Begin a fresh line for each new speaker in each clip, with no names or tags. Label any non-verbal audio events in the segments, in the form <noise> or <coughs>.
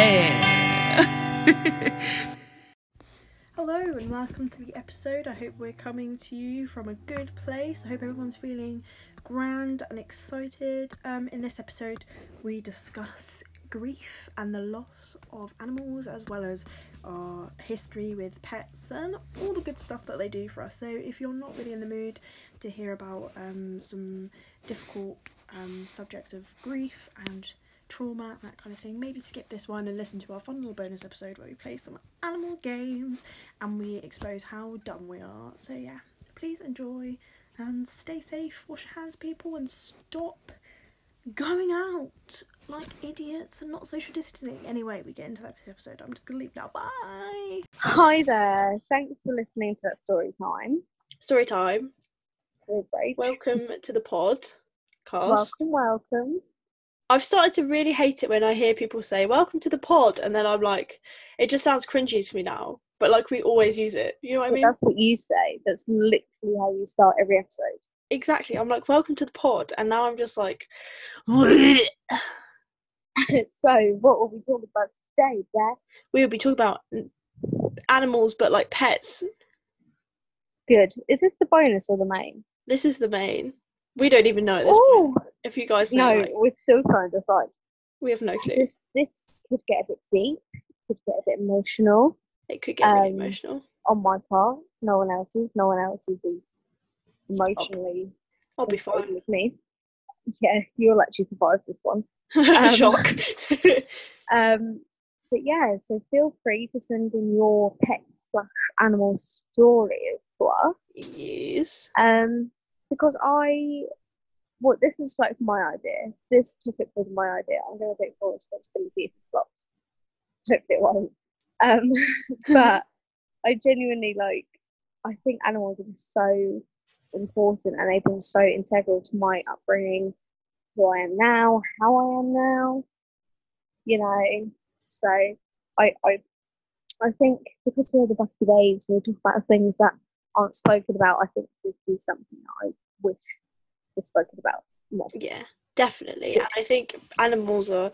Yeah. <laughs>
Hello and welcome to the episode. I hope we're coming to you from a good place. I hope everyone's feeling grand and excited. Um, in this episode, we discuss grief and the loss of animals, as well as our history with pets and all the good stuff that they do for us. So, if you're not really in the mood to hear about um, some difficult um, subjects of grief and trauma and that kind of thing, maybe skip this one and listen to our fun little bonus episode where we play some animal games and we expose how dumb we are. So, yeah, please enjoy and stay safe, wash your hands, people, and stop going out like idiots and not social distancing. Anyway, we get into that episode. I'm just gonna leave now. Bye.
Hi there. Thanks for listening to that story time.
Story time.
Great.
Welcome to the pod. Cast.
Welcome, welcome.
I've started to really hate it when I hear people say "Welcome to the pod," and then I'm like, it just sounds cringy to me now. But like we always use it. You know what I mean?
That's what you say. That's literally how you start every episode.
Exactly. I'm like, "Welcome to the pod," and now I'm just like, <laughs>
so, what will we talk about today, Beth?
we will be talking about animals, but like pets.
Good. Is this the bonus or the main?
This is the main. We don't even know at this point. If you guys know,
no,
like,
we're still trying to decide.
we have no clue.
This this could get a bit deep. Could get a bit emotional
It could get really
um,
emotional.
on my part. No one else's. No one else's is emotionally
I'll be fine.
with me. Yeah, you'll actually survive this one. <laughs> Um,
Shock. <laughs>
Um, but yeah, so feel free to send in your pet slash animal stories to us.
yes.
Um, because I, what this is like my idea. This topic was my idea. I'm going to take full responsibility if it flops. Hopefully it won't. Um, <laughs> but I genuinely like. I think animals are so important, and they've been so integral to my upbringing, who I am now, how I am now. You know, so I I I think because we're the Busty Babes, we talk about things that aren't spoken about. I think this is something that I wish spoken about more.
Yeah, definitely. And I think animals are,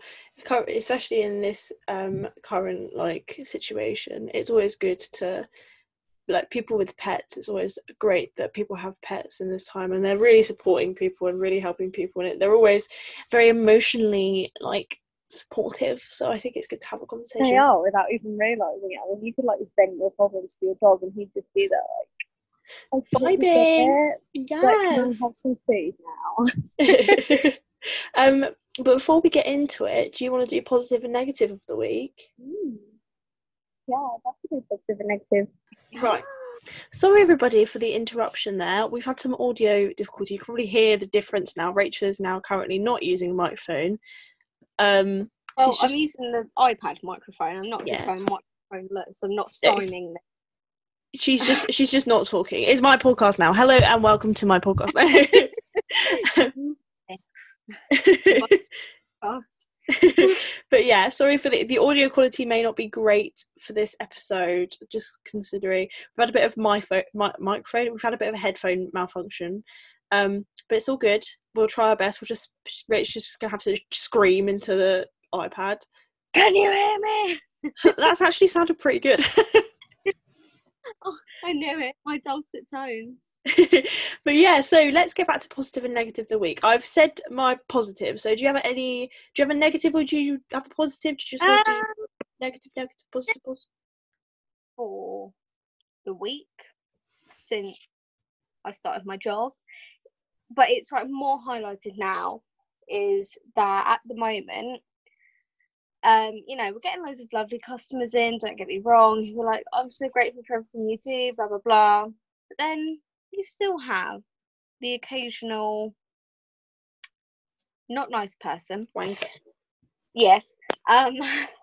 especially in this um, current like situation, it's always good to like people with pets. It's always great that people have pets in this time, and they're really supporting people and really helping people. And they're always very emotionally like supportive. So I think it's good to have a conversation.
They are without even realizing it. I mean, you could like vent your problems to your dog, and he'd just be there like, "Okay,
Vibing.
Like,
Yes.
have some food now? <laughs>
um, but before we get into it, do you want to do positive and negative of the week?
Mm. Yeah, that's a good positive and negative.
Right. Sorry, everybody, for the interruption there. We've had some audio difficulty. You can probably hear the difference now. Rachel is now currently not using a microphone. Um,
Well,
She's
I'm
just-
using the iPad microphone. I'm not
Yeah.
just going microphone less. I'm not signing.
She's just she's just not talking. It's my podcast now. Hello and welcome to my podcast. <laughs> But yeah, sorry for the the audio quality may not be great for this episode. Just considering we've had a bit of my phone, my, microphone, we've had a bit of a headphone malfunction, um, but it's all good. We'll try our best. We'll just Rachel's just gonna have to scream into the iPad.
Can you hear me? <laughs>
That's actually sounded pretty good. <laughs> <laughs>
I knew it. My dulcet tones. <laughs>
but yeah, so let's get back to positive and negative the week. I've said my positive. So do you have any? Do you have a negative or do you have a positive? Do you just want to do
Um,
negative, negative, positive, positive?
for the week since I started my job. But it's like more highlighted now is that at the moment, um, you know, we're getting loads of lovely customers in, don't get me wrong, who are like, I'm so grateful for everything you do, blah blah blah. But then you still have the occasional not nice person
Wanker. <laughs>
yes um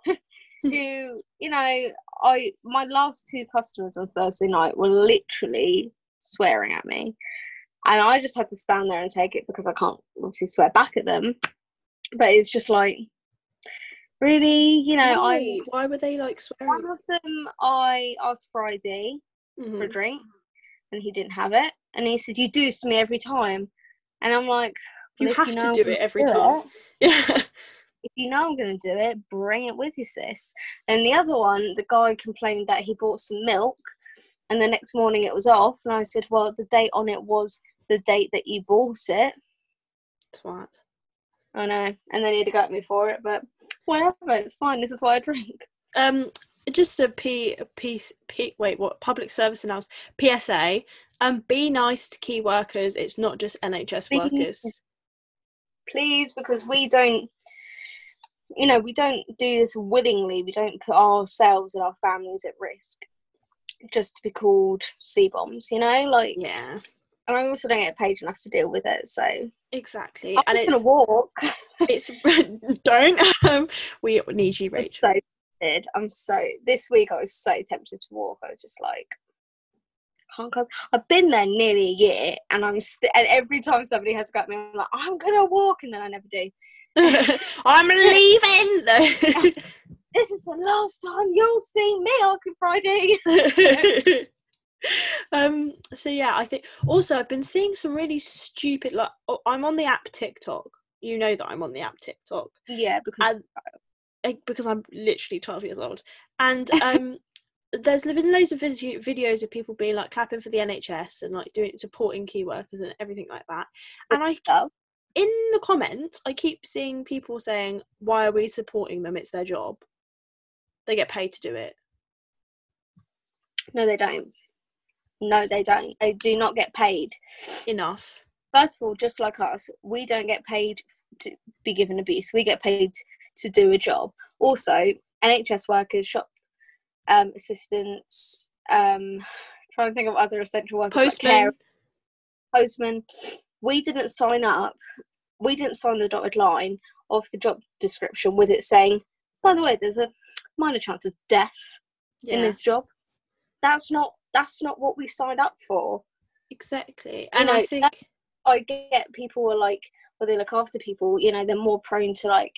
<laughs> who you know i my last two customers on thursday night were literally swearing at me and i just had to stand there and take it because i can't obviously swear back at them but it's just like really you know i
Why were they like swearing?
one of them i asked for id for a
Mhm.
drink and he didn't have it and he said you do this to me every time and i'm like
You
"Well, if
have to
know
do
I'm
it every
gonna
time. <laughs> Yeah.
if you know I'm going to do it, bring it with you, sis. And the other one, the guy complained that he bought some milk and the next morning it was off. And I said, well, the date on it was the date that you bought it.
Twat.
I know. And then he'd have got me for it, but whatever, it's fine. This is what I drink.
Um, just a P, a piece, P, wait, what? Public service announcement. PSA. Um, be nice to key workers. It's not just NHS
Please.
workers.
Please, because we don't, you know, we don't do this willingly. We don't put ourselves and our families at risk just to be called C bombs, you know? Like,
Yeah,
and I also don't get paid enough to deal with it, so
exactly,
I'm
and
gonna walk. <laughs>
it's <laughs> don't. Um, we need you,
I'm
Rachel.
so tempted. I'm so this week I was so tempted to walk. I was just like can't come. I've been there nearly a year and I'm st- and every time somebody has got me, I'm like, I'm gonna walk and then I never do. <laughs>
I'm leaving. No.
This is the last time you'll see me asking Friday.
Um so yeah i think also i've been seeing some really stupid like oh, i'm on the app tiktok. You know that i'm on the app tiktok.
Yeah, because
and eh, because i'm literally 12 years old. And <laughs> um there's been loads of videos of people being like clapping for the nhs and like doing supporting key workers and everything like that. And i in the comments i keep seeing people saying why are we supporting them? It's their job. They get paid to do it.
No, they don't. No, they don't. They do not get paid.
enough
First of all, just like us, we don't get paid to be given abuse. We get paid to do a job. Also, NHS workers, shop um, assistants, um, trying to think of other essential workers, like
postman
care- postman. We didn't sign up. We didn't sign the dotted line of the job description with it saying, by the way, there's a minor chance of death
yeah.
in this job. That's not that's not what we signed up for.
Exactly.
You
And I think
I get people are like, well, they look after people. You know, they're more prone to like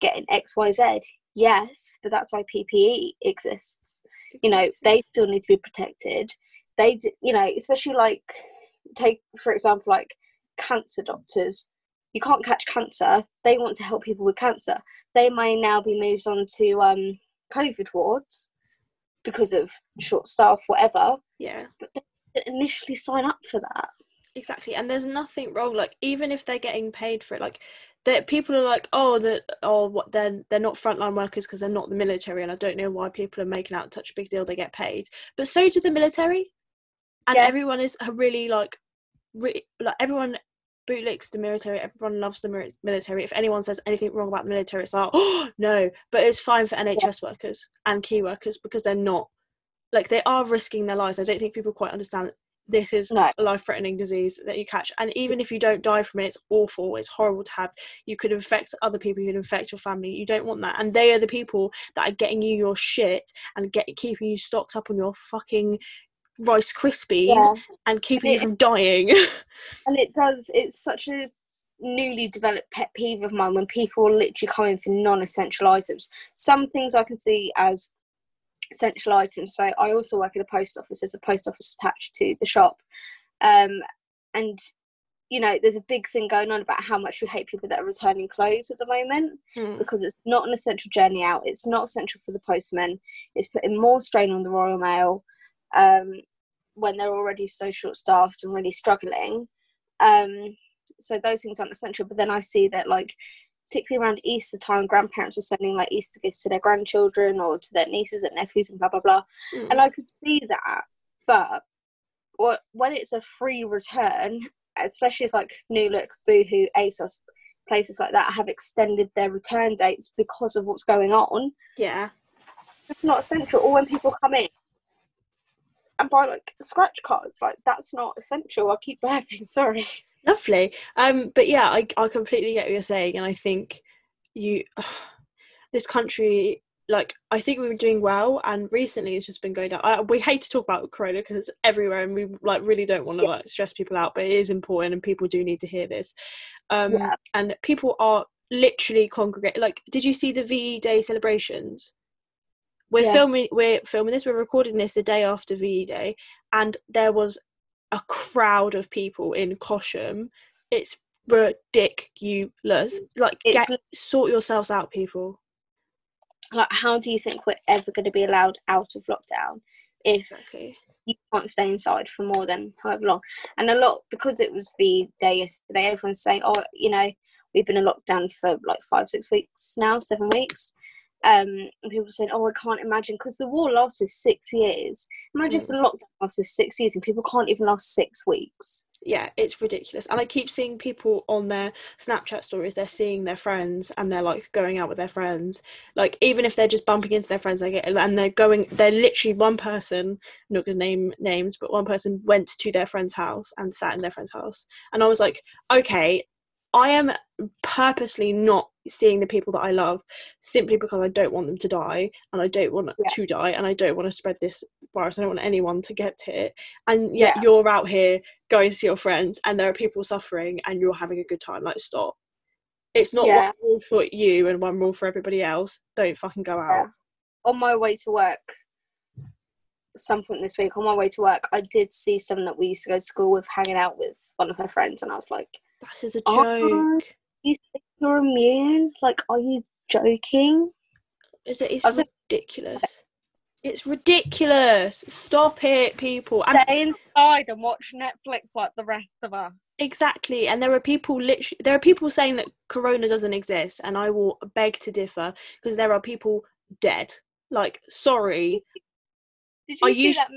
getting X, Y, Z. Yes, but that's why PPE exists. You know, they still need to be protected. They, you know, especially like take for example, like cancer doctors. You can't catch cancer. They want to help people with cancer. They may now be moved on to um, COVID wards because of short staff, whatever.
yeah,
Didn't initially sign up for that.
exactly. And there's nothing wrong. Like even if they're getting paid for it, like that people are like, oh, that oh, what they're they're not frontline workers because they're not the military, and I don't know why people are making out such a big deal. They get paid, but so do the military, and
Yeah.
everyone is really like, re- like everyone bootlicks the military. Everyone loves the military. If anyone says anything wrong about the military, it's like, oh <gasps> no. But it's fine for NHS workers and key workers because they're not like they are risking their lives. I don't think people quite understand. This is
No.
a life-threatening disease that you catch, and even if you don't die from it, it's awful. It's horrible to have. You could infect other people. You could infect your family. You don't want that. And they are the people that are getting you your shit and get keeping you stocked up on your fucking Rice Krispies
Yeah.
and keeping you
it-
from dying. <laughs>
And it does, it's such a newly developed pet peeve of mine when people are literally in for non essential items. Some things I can see as essential items. So I also work at a post office, there's a post office attached to the shop. Um, and, you know, there's a big thing going on about how much we hate people that are returning clothes at the moment
Mm.
because it's not an essential journey out. It's not essential for the postman. It's putting more strain on the Royal Mail um, when they're already so short staffed and really struggling. Um, so those things aren't essential. But then I see that, like, particularly around Easter time, grandparents are sending like Easter gifts to their grandchildren or to their nieces and nephews and blah blah blah.
Mm.
And I could see that, but what when it's a free return, especially as like New Look, Boohoo, ASOS, places like that have extended their return dates because of what's going on.
yeah.
It's not essential. Or when people come in and buy like scratch cards, like that's not essential. I keep burping. <laughs> Sorry.
Lovely. Um, but yeah, I I completely get what you're saying, and I think you, <sighs> this country, like I think we were doing well, and recently it's just been going down. I, we hate to talk about Corona because it's everywhere, and we like really don't want to like stress people out, but it is important, and people do need to hear this. Um,
Yeah.
and people are literally congregating. Like, did you see the VE Day celebrations? We're
Yeah.
filming. We're filming this. We're recording this the day after VE Day, and there was a crowd of people in Cosham. It's ridiculous. Like,
It's
get sort yourselves out, people.
like how do you think we're ever going to be allowed out of lockdown if
Exactly.
you can't stay inside for more than however long and a lot because it was the day yesterday everyone's saying oh you know we've been in lockdown for like five six weeks now seven weeks um and people saying oh i can't imagine because the war lasted six years imagine if the lockdown lasted six years and people can't even last six weeks
yeah, it's ridiculous. And I keep seeing people on their Snapchat stories, they're seeing their friends and they're like going out with their friends. Like, even if they're just bumping into their friends, they get, and they're going, they're literally one person, I'm not going to name names, but one person went to their friend's house and sat in their friend's house. And I was like, okay, I am purposely not seeing the people that I love simply because I don't want them to die and I don't want
Yeah.
to die and I don't want to spread this virus. I don't want anyone to get it. And yet
Yeah.
you're out here going to see your friends and there are people suffering and you're having a good time. Like, stop. It's not
Yeah.
one rule for you and one rule for everybody else. Don't fucking go out.
on my way to work some point this week on my way to work i did see someone that we used to go to school with hanging out with one of her friends and i was like
That is a
Oh,
joke.
you think you're immune like are you joking
It's, it's
I was like-
ridiculous. It's ridiculous. Stop it, people. And
stay inside and watch netflix like the rest of us
Exactly, and there are people literally there are people saying that corona doesn't exist, and I will beg to differ because there are people dead. Like, sorry,
did you
Are
see
you-
that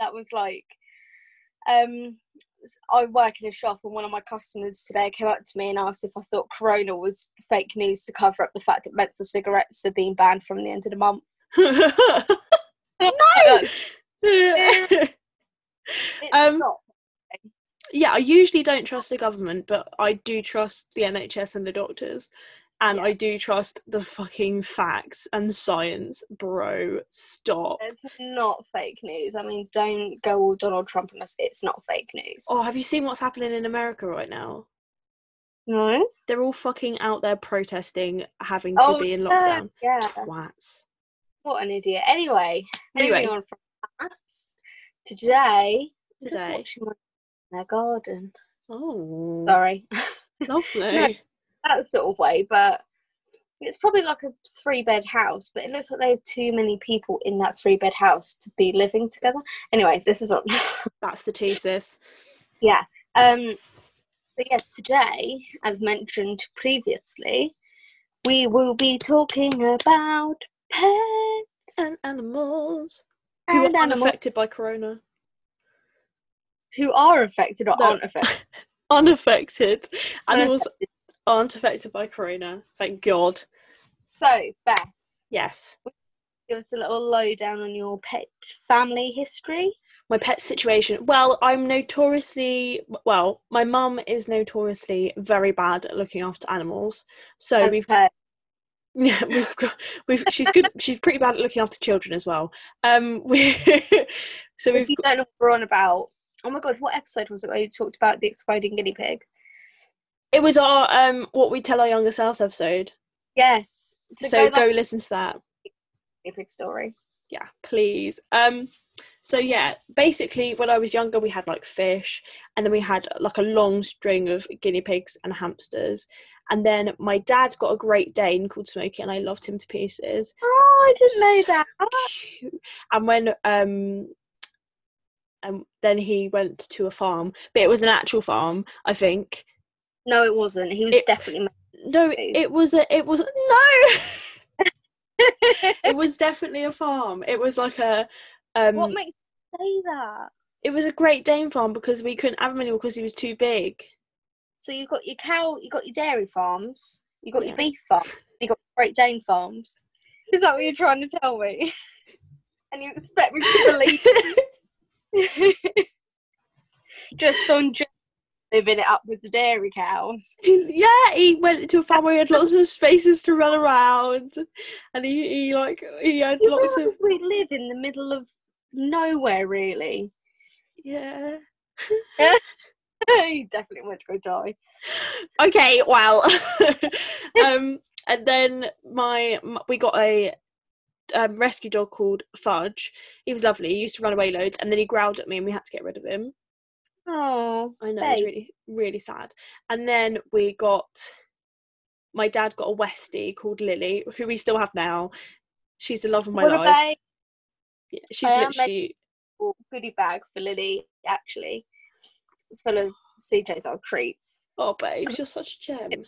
that was like um I work in a shop and one of my customers today came up to me and asked if I thought Corona was fake news to cover up the fact that menthol cigarettes are being banned from the end of the month. <laughs>
no. <laughs>
It's <laughs>
Um,
not.
yeah, I usually don't trust the government, but I do trust the NHS and the doctors, and
Yeah.
I do trust the fucking facts and science, bro. Stop.
It's not fake news. I mean, don't go all Donald Trump on us. It's not fake news.
Oh, have you seen what's happening in America right now?
no.
They're all fucking out there protesting having to
Oh,
be in lockdown.
Yeah.
Twats.
What an idiot. Anyway,
Anyway.
moving on from that. Today, I'm just
Today.
watching my garden.
Oh,
Sorry, <laughs>
lovely.
That sort of way, but it's probably like a three bed house, but it looks like they have too many people in that three bed house to be living together. Anyway, this is on. <laughs>
That's the thesis.
yeah. Um. But yes, today, as mentioned previously, we will be talking about pets
And animals who
and
are
animals
unaffected by corona.
who are affected or
No.
aren't affected. <laughs>
Unaffected. Animals aren't affected by corona. Thank God.
So, Beth,
Yes.
give us a little lowdown on your pet family history.
My pet situation. Well, I'm notoriously well. My mum is notoriously very bad at looking after animals. So
As
we've
per- <laughs>
Yeah, we've got we've she's good she's pretty bad at looking after children as well. Um <laughs> we so
if
we've
you don't know what we're on about, oh my god, what episode was it where you talked about the exploding guinea pig?
It was our um what we tell our younger selves episode.
Yes.
So, go,
back
listen to that.
to the guinea pig story.
Yeah, please. Um so yeah, basically when I was younger we had like fish and then we had like a long string of guinea pigs and hamsters. And then my dad got a Great Dane called Smokey and I loved him to pieces.
Oh, I didn't know
So
that.
cute. And when um um then he went to a farm, but it was an actual farm, I think.
No, it wasn't. He was
It-
definitely.
No, it was a it was no <laughs> it was definitely a farm. It was like a um
what makes you say that?
it was a Great Dane farm because we couldn't have him anymore because he was too big.
So you've got your cow, you've got your dairy farms, you've got
Yeah.
your beef farms, you've got Great Dane farms. Is that what you're trying to tell me? <laughs> and you expect me to believe <laughs> it? just on just living it up with the dairy cows? <laughs>
yeah, he went to a farm where he had lots of spaces to run around, and he, he like he had
You
lots of
we live in the middle of nowhere, really.
yeah. <laughs>
he definitely went to go die.
okay well <laughs> um and then my m- we got a um, rescue dog called fudge he was lovely he used to run away loads and then he growled at me and we had to get rid of him
Oh,
I know, it's really, really sad. And then we got, my dad got a Westie called Lily, who we still have now. She's the love of my
what
life. Yeah, She's
I
literally,
a goodie bag for Lily? Actually, full of CJ's old treats.
oh, babe, you're such a <laughs> gem.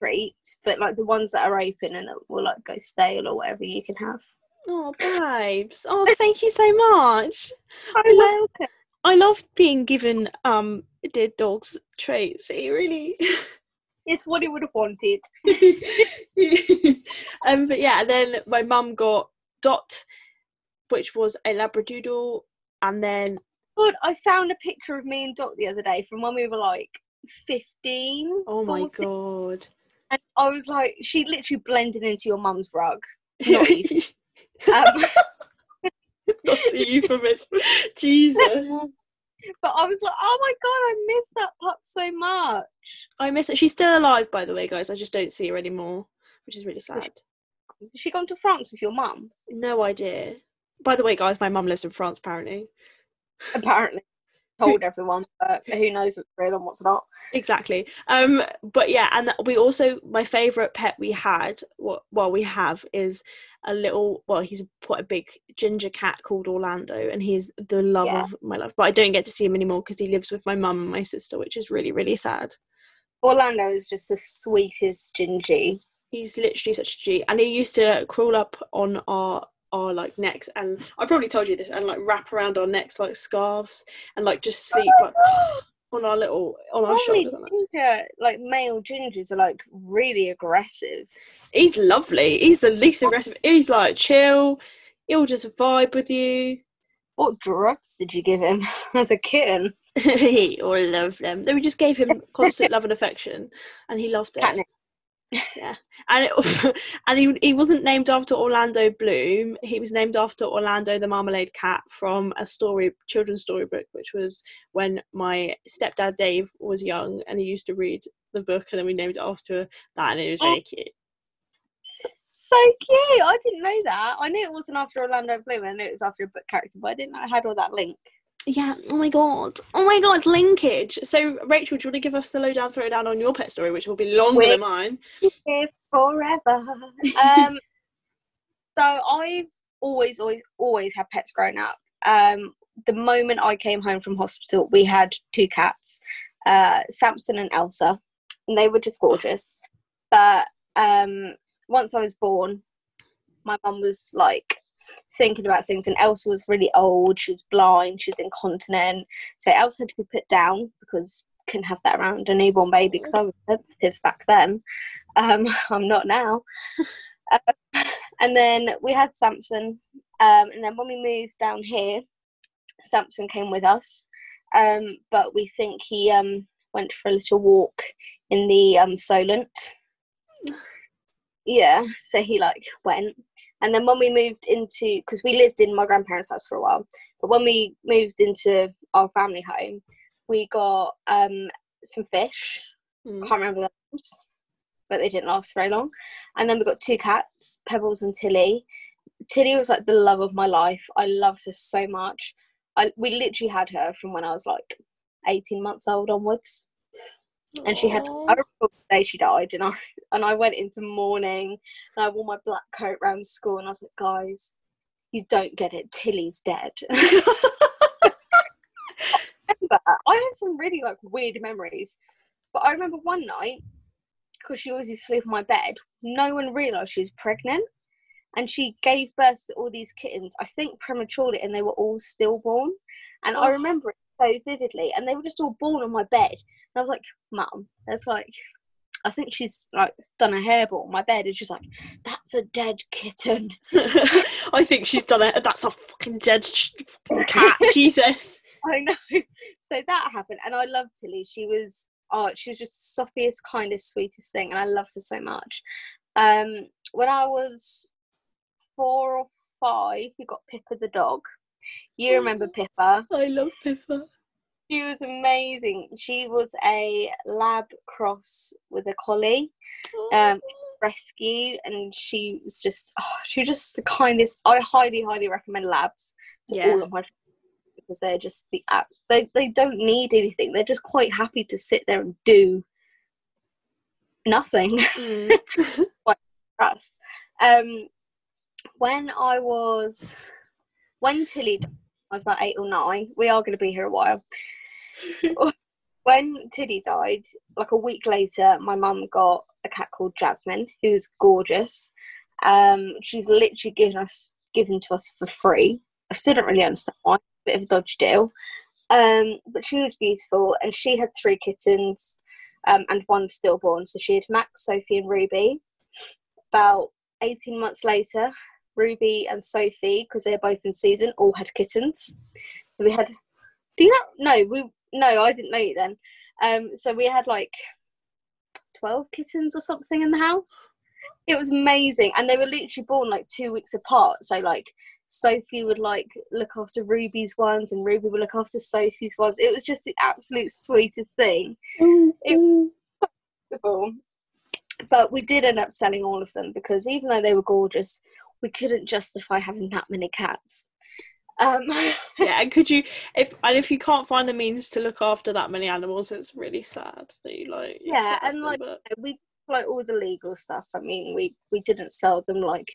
Treats, but like the ones that are open and that will like go stale or whatever you can have.
Oh, babes. Oh, thank you so much. <laughs> Love-
welcome.
I love being given um dead dogs traits. It really.
It's what he would have wanted. <laughs>
um, but yeah, and then my mum got Dot, which was a Labradoodle, and then
Good. I found a picture of me and Dot the other day from when we were like 15.
oh my god,
And I was like, she literally blended into your mum's rug. <laughs> Um, <laughs>
not a euphemism. <laughs> Jesus,
but I was like, oh my god, I miss that pup so much.
I miss it. She's still alive, by the way, guys. I just don't see her anymore, which is really sad.
Has she gone to France with your mum?
No idea. By the way, guys, my mum lives in France. Apparently,
Apparently. <laughs> Told everyone, but who knows what's real and what's not.
exactly um but yeah and we also my favorite pet we had what well we have is a little well he's quite a big ginger cat called orlando and he's the love
Yeah.
of my life but i don't get to see him anymore because he lives with my mum and my sister which is really really sad
Orlando is just the sweetest Gingy.
he's literally such a g and he used to crawl up on our our like necks and i probably told you this and like wrap around our necks like scarves and like just sleep oh like on our little on our
Normally,
shoulders
ginger, like male gingers, are like really aggressive.
He's lovely. He's the least aggressive. He's like chill. He'll just vibe with you.
What drugs did you give him <laughs> as a kitten? <laughs>
he all loved them. Then we just gave him constant <laughs> love and affection, and he loved it.
Catnip.
Yeah, and it, <laughs> and he he wasn't named after Orlando Bloom. He was named after Orlando the Marmalade Cat from a story children's storybook, which was when my stepdad Dave was young, and he used to read the book, and then we named it after that, and it was really oh. cute.
So cute. I didn't know that. I knew it wasn't after Orlando Bloom. I knew it was after a book character, but I didn't know it had all that link.
Yeah. Oh my god. Oh my god. Linkage. So Rachel, do you want to give us the lowdown, throwdown on your pet story, which will be longer than mine?
Forever. <laughs> um, so I've always, always, always had pets growing up. Um, the moment I came home from hospital, we had two cats, uh, Samson and Elsa, and they were just gorgeous. But um, once I was born, my mum was like thinking about things, and Elsa was really old. She was blind. She was incontinent, so Elsa had to be put down because couldn't have that around a newborn baby because I was sensitive back then. Um, <laughs> I'm not now. Uh, <laughs> and then we had Samson, um, and then when we moved down here, Samson came with us, um, but we think he um, went for a little walk in the um, Solent. Yeah, so he like went, and then when we moved into, because we lived in my grandparents' house for a while, but when we moved into our family home, we got um, some fish.
Mm.
Can't remember the names, but they didn't last very long. And then we got two cats, Pebbles and Tilly. Tilly was like the love of my life. I loved her so much. I we literally had her from when I was like 18 months old onwards. And she had. I remember the day she died and I and I went into mourning and I wore my black coat round school and I was like, guys, you don't get it, Tilly's dead. <laughs> remember, I have some really like weird memories. But I remember one night, because she always used to sleep on my bed, no one realised she was pregnant. And she gave birth to all these kittens, I think prematurely, and they were all stillborn. And I
Oh.
remember it so vividly. And they were just all born on my bed. I was like, Mum, that's like, I think she's like done a hairball on my bed. And she's like, That's a dead kitten. <laughs>
I think she's done it. That's a fucking dead sh- fucking cat. <laughs> Jesus.
I know. So that happened, and I loved Tilly. She was oh, she was just softest, kindest, sweetest thing, and I loved her so much. Um, when I was four or five, we got Pippa the dog. You remember
Oh.
Pippa?
I love Pippa.
She was amazing. She was a lab cross with a collie. Um, rescue and she was just oh, she was just the kindest i highly highly recommend labs to
Yeah.
all of my because they're just the apps. They they don't need anything. They're just quite happy to sit there and do nothing. <laughs>
Mm. <laughs>
us. Um, when I was when Tilly died, I was about eight or nine. We are going to be here a while. <laughs> when Tilly died, like a week later, my mum got a cat called Jasmine, who's gorgeous. Um, she's literally given us given to us for free. I still don't really understand why. A bit of a dodgy deal. Um, but she was beautiful, and she had three kittens um, and one stillborn. So she had Max, Sophie, and Ruby. About 18 months later, Ruby and Sophie, because they're both in season, all had kittens. So we had. Do you know? No, we no, I didn't know you then. Um, so we had like 12 kittens or something in the house. It was amazing, and they were literally born like two weeks apart. So like Sophie would like look after Ruby's ones, and Ruby would look after Sophie's ones. It was just the absolute sweetest thing. It was beautiful. But we did end up selling all of them because even though they were gorgeous, we couldn't justify having that many cats. Um, <laughs>
yeah, and could you if and if you can't find the means to look after that many animals, it's really sad that you like
yeah, and
do
like
it.
we like all the legal stuff. I mean, we we didn't sell them like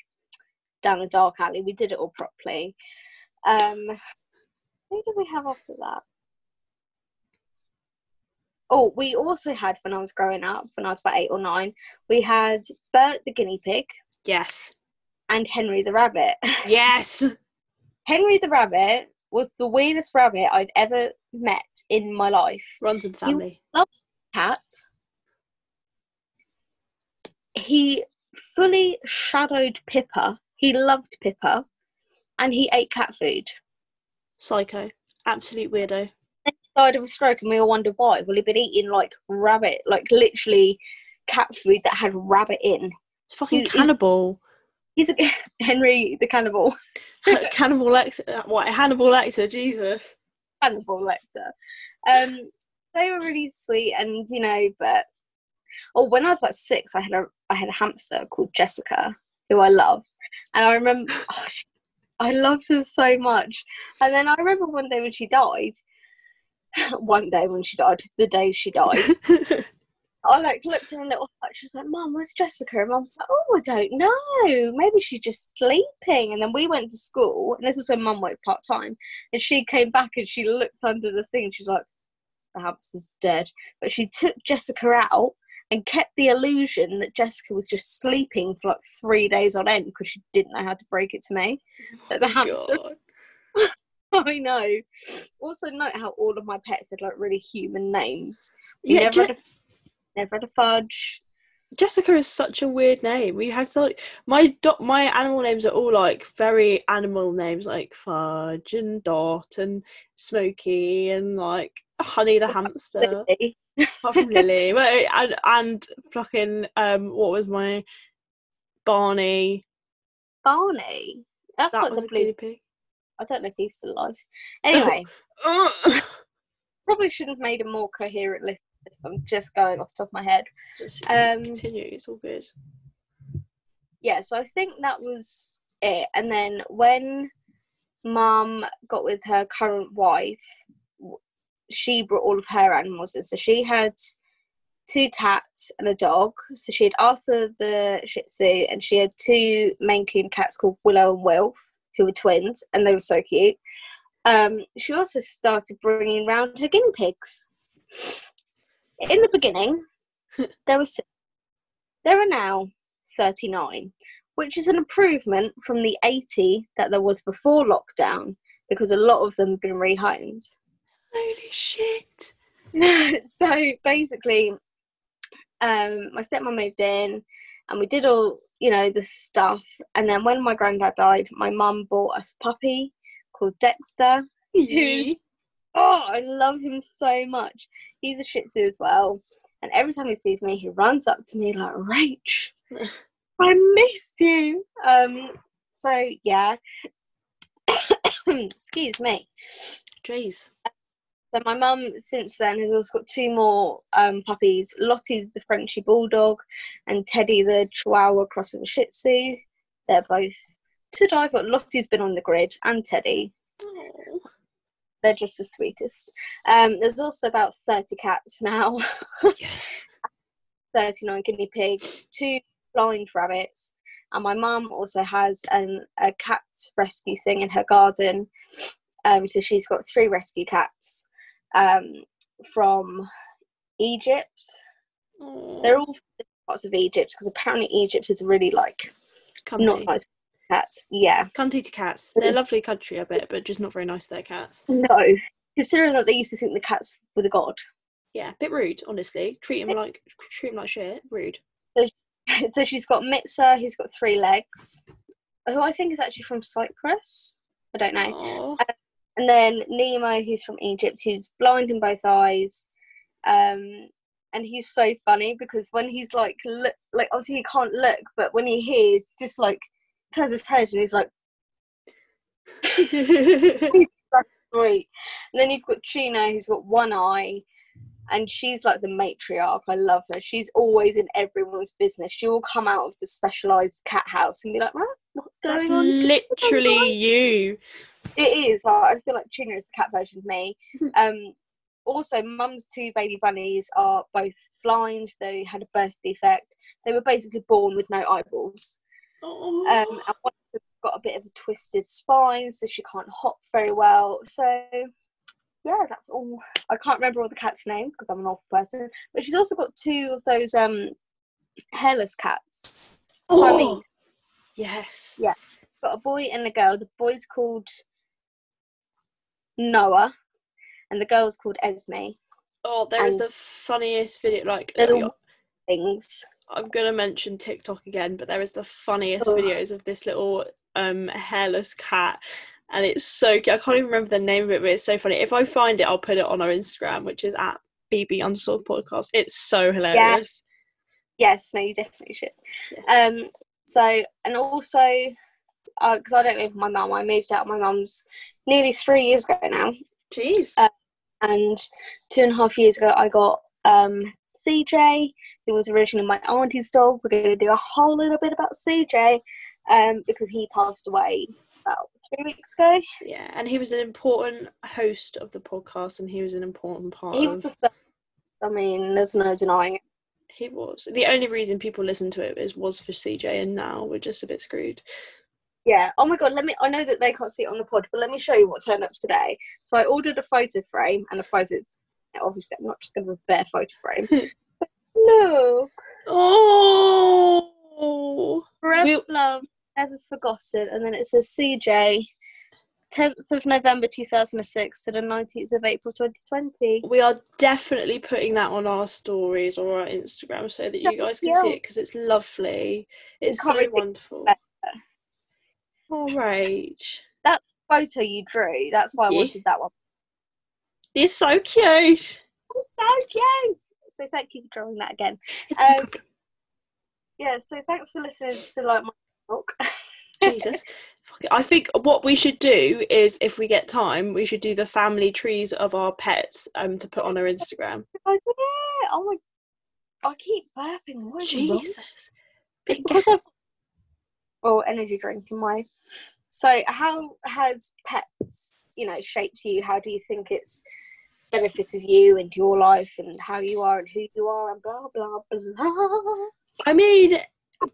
down a dark alley. We did it all properly. Um, who did we have after that? Oh, we also had when I was growing up, when I was about eight or nine, we had Bert the guinea pig
yes,
and Henry the rabbit. <laughs>
yes,
Henry the rabbit was the weirdest rabbit I'd ever met in my life.
runs in the family.
cat. He fully shadowed Pippa. He loved Pippa, and he ate cat food.
Psycho, absolute weirdo.
Died of a stroke, and we all wondered why. Well, he'd been eating like rabbit, like literally cat food that had rabbit in.
Fucking
He- he-
cannibal.
He's a <laughs> Henry the cannibal, <laughs>
cannibal Lecter. What Hannibal Lecter? Jesus.
cannibal Lecter. Um, they were really sweet, and you know, but oh, when I was about six, I had a I had a hamster called Jessica, who I loved, and I remember <laughs> oh, she- I loved her so much. And then I remember one day when she died. <laughs> one day when she died, the day she died, I like looked in her little hut. She was like, "Mum, where's Jessica?" And Mum was like, "Oh, I don't know. Maybe she's just sleeping." And then we went to school, and this is when Mum worked part time. And she came back and she looked under the thing. She's like, "The hamster's dead." But she took Jessica out and kept the illusion that Jessica was just sleeping for like three days on end because she didn't know how to break it to me. <laughs> That the oh hamster
God. <laughs>
I know. Also, note how all of my pets had like really human names.
Yeah,
never,
Je-
had a, never had a fudge.
Jessica is such a weird name. We have to like my dot my animal names are all like very animal names like Fudge and Dot and Smokey and like Honey the hamster.
Lily.
apart from Lily. <laughs> But, and and fucking um what was my Barney?
Barney. That's
that was
the blue.
pig.
I don't know if he's still alive. Anyway, <laughs> probably should have made a more coherent list. I'm just going off the top of my head.
Just
Um,
continue. It's all good.
yeah, so I think that was it. And then when mum got with her current wife, she brought all of her animals in. So she had two cats and a dog. So she had Arthur the Shih Tzu, and she had two Maine Coon cats called Willow and Wilf, who were twins, and they were so cute. Um, she also started bringing round her guinea pigs. In the beginning, <laughs> there was six. There are now 39, which is an improvement from the 80 that there was before lockdown because a lot of them have been rehomed.
Holy shit! <laughs>
so basically, um, my stepmom moved in and we did all, you know, the stuff. And then when my granddad died, my mum bought us a puppy called Dexter.
Yee.
Oh, I love him so much. He's a Shih Tzu as well. And every time he sees me, he runs up to me like, Rach, I miss you. Um, so yeah. <coughs> Excuse me.
Jeez.
So my mum since then has also got two more um, puppies, Lottie the Frenchy Bulldog and Teddy the Chihuahua cross of a Shih Tzu. They're both to die for. Lottie's been on the grid and Teddy.
Oh.
They're just the sweetest. Um, there's also about 30 cats now, <laughs>
Yes.
39 guinea pigs, two blind rabbits, and my mum also has an, a cat rescue thing in her garden. Um, so she's got three rescue cats um, from Egypt. They're all from parts of Egypt because apparently Egypt is really like
cunty.
not nice cats. Yeah,
Cunty to cats. They're a lovely country, I bet, but just not very nice to their cats.
no. Considering that they used to think the cats were the god.
Yeah, bit rude, honestly. Treat them like treat 'em like shit. Rude.
so <laughs> so she's got Mitza, who's got three legs, who I think is actually from Cyprus. I don't know.
Aw.
And then Nemo, who's from Egypt, who's blind in both eyes. Um, and he's so funny because when he's like, look, like obviously he can't look, but when he hears, just like turns his head and he's like, sweet. <laughs> And then you've got Trina, who's got one eye, and she's like the matriarch. I love her. She's always in everyone's business. She will come out of the specialized cat house and be like, "Huh? "What's
That's
going on?"
literally you.
It is. I I feel like Trina is the cat version of me. <laughs> Um, also, Mum's two baby bunnies are both blind. They had a birth defect. They were basically born with no eyeballs. Um, and one of got a bit of a twisted spine, so she can't hop very well. So, yeah, that's all. I can't remember all the cats' names because I'm an awful person. But she's also got two of those um hairless cats.
Oh.
Siamese.
yes.
Yeah. got a boy and a girl. The boy's called Noah, and the girl's called Esme.
Oh, there is
And-
the funniest video. Like,
Little things.
I'm gonna mention TikTok again, but there is the funniest
Oh.
videos of this little um hairless cat, and it's so cute. I can't even remember the name of it, but it's so funny. If I find it, I'll put it on our Instagram, which is at bb underscore podcast. It's so hilarious.
Yes, no, you definitely should. Um, so and also, because I don't live with my mum, I moved out of my mum's nearly three years ago now,
Jeez.
Uh, and two and a half years ago, I got um CJ, who was originally my auntie's dog. We're going to do a whole little bit about CJ, um, because he passed away about three weeks ago.
yeah, and he was an important host of the podcast, and he was an important part.
He was first. I mean, there's no denying it.
He was. The only reason people listened to it is was for CJ, and now we're just a bit screwed.
Yeah. Oh my god. Let me. I know that they can't see it on the pod, but let me show you what turned up today. So I ordered a photo frame and a photo. Obviously, I'm not just going to a bare photo frame. <laughs> Look,
Oh.
forever
We'll-
loved, never forgotten, and then it says CJ. 10th of November 2006 to the 19th of April 2020.
We are definitely putting that on our stories or our Instagram so that you guys can
Yeah.
see it because it's lovely. It's so wonderful.
better.
Oh, Rach.
Photo you drew, that's why I
Yeah.
wanted that one.
It's so cute.
Oh, so cute! So thank you for drawing that again. Um. Yeah, so thanks for listening to like my talk. <laughs>
Jesus. I think what we should do is, if we get time, we should do the family trees of our pets um, to put on our Instagram. <laughs>
Oh, yeah. oh my! I keep burping. What is?
Jesus.
It's because I've oh energy drink in my. So how has pets, you know, shaped you? How do you think it's benefited you and your life and how you are and who you are and blah blah blah.
I mean,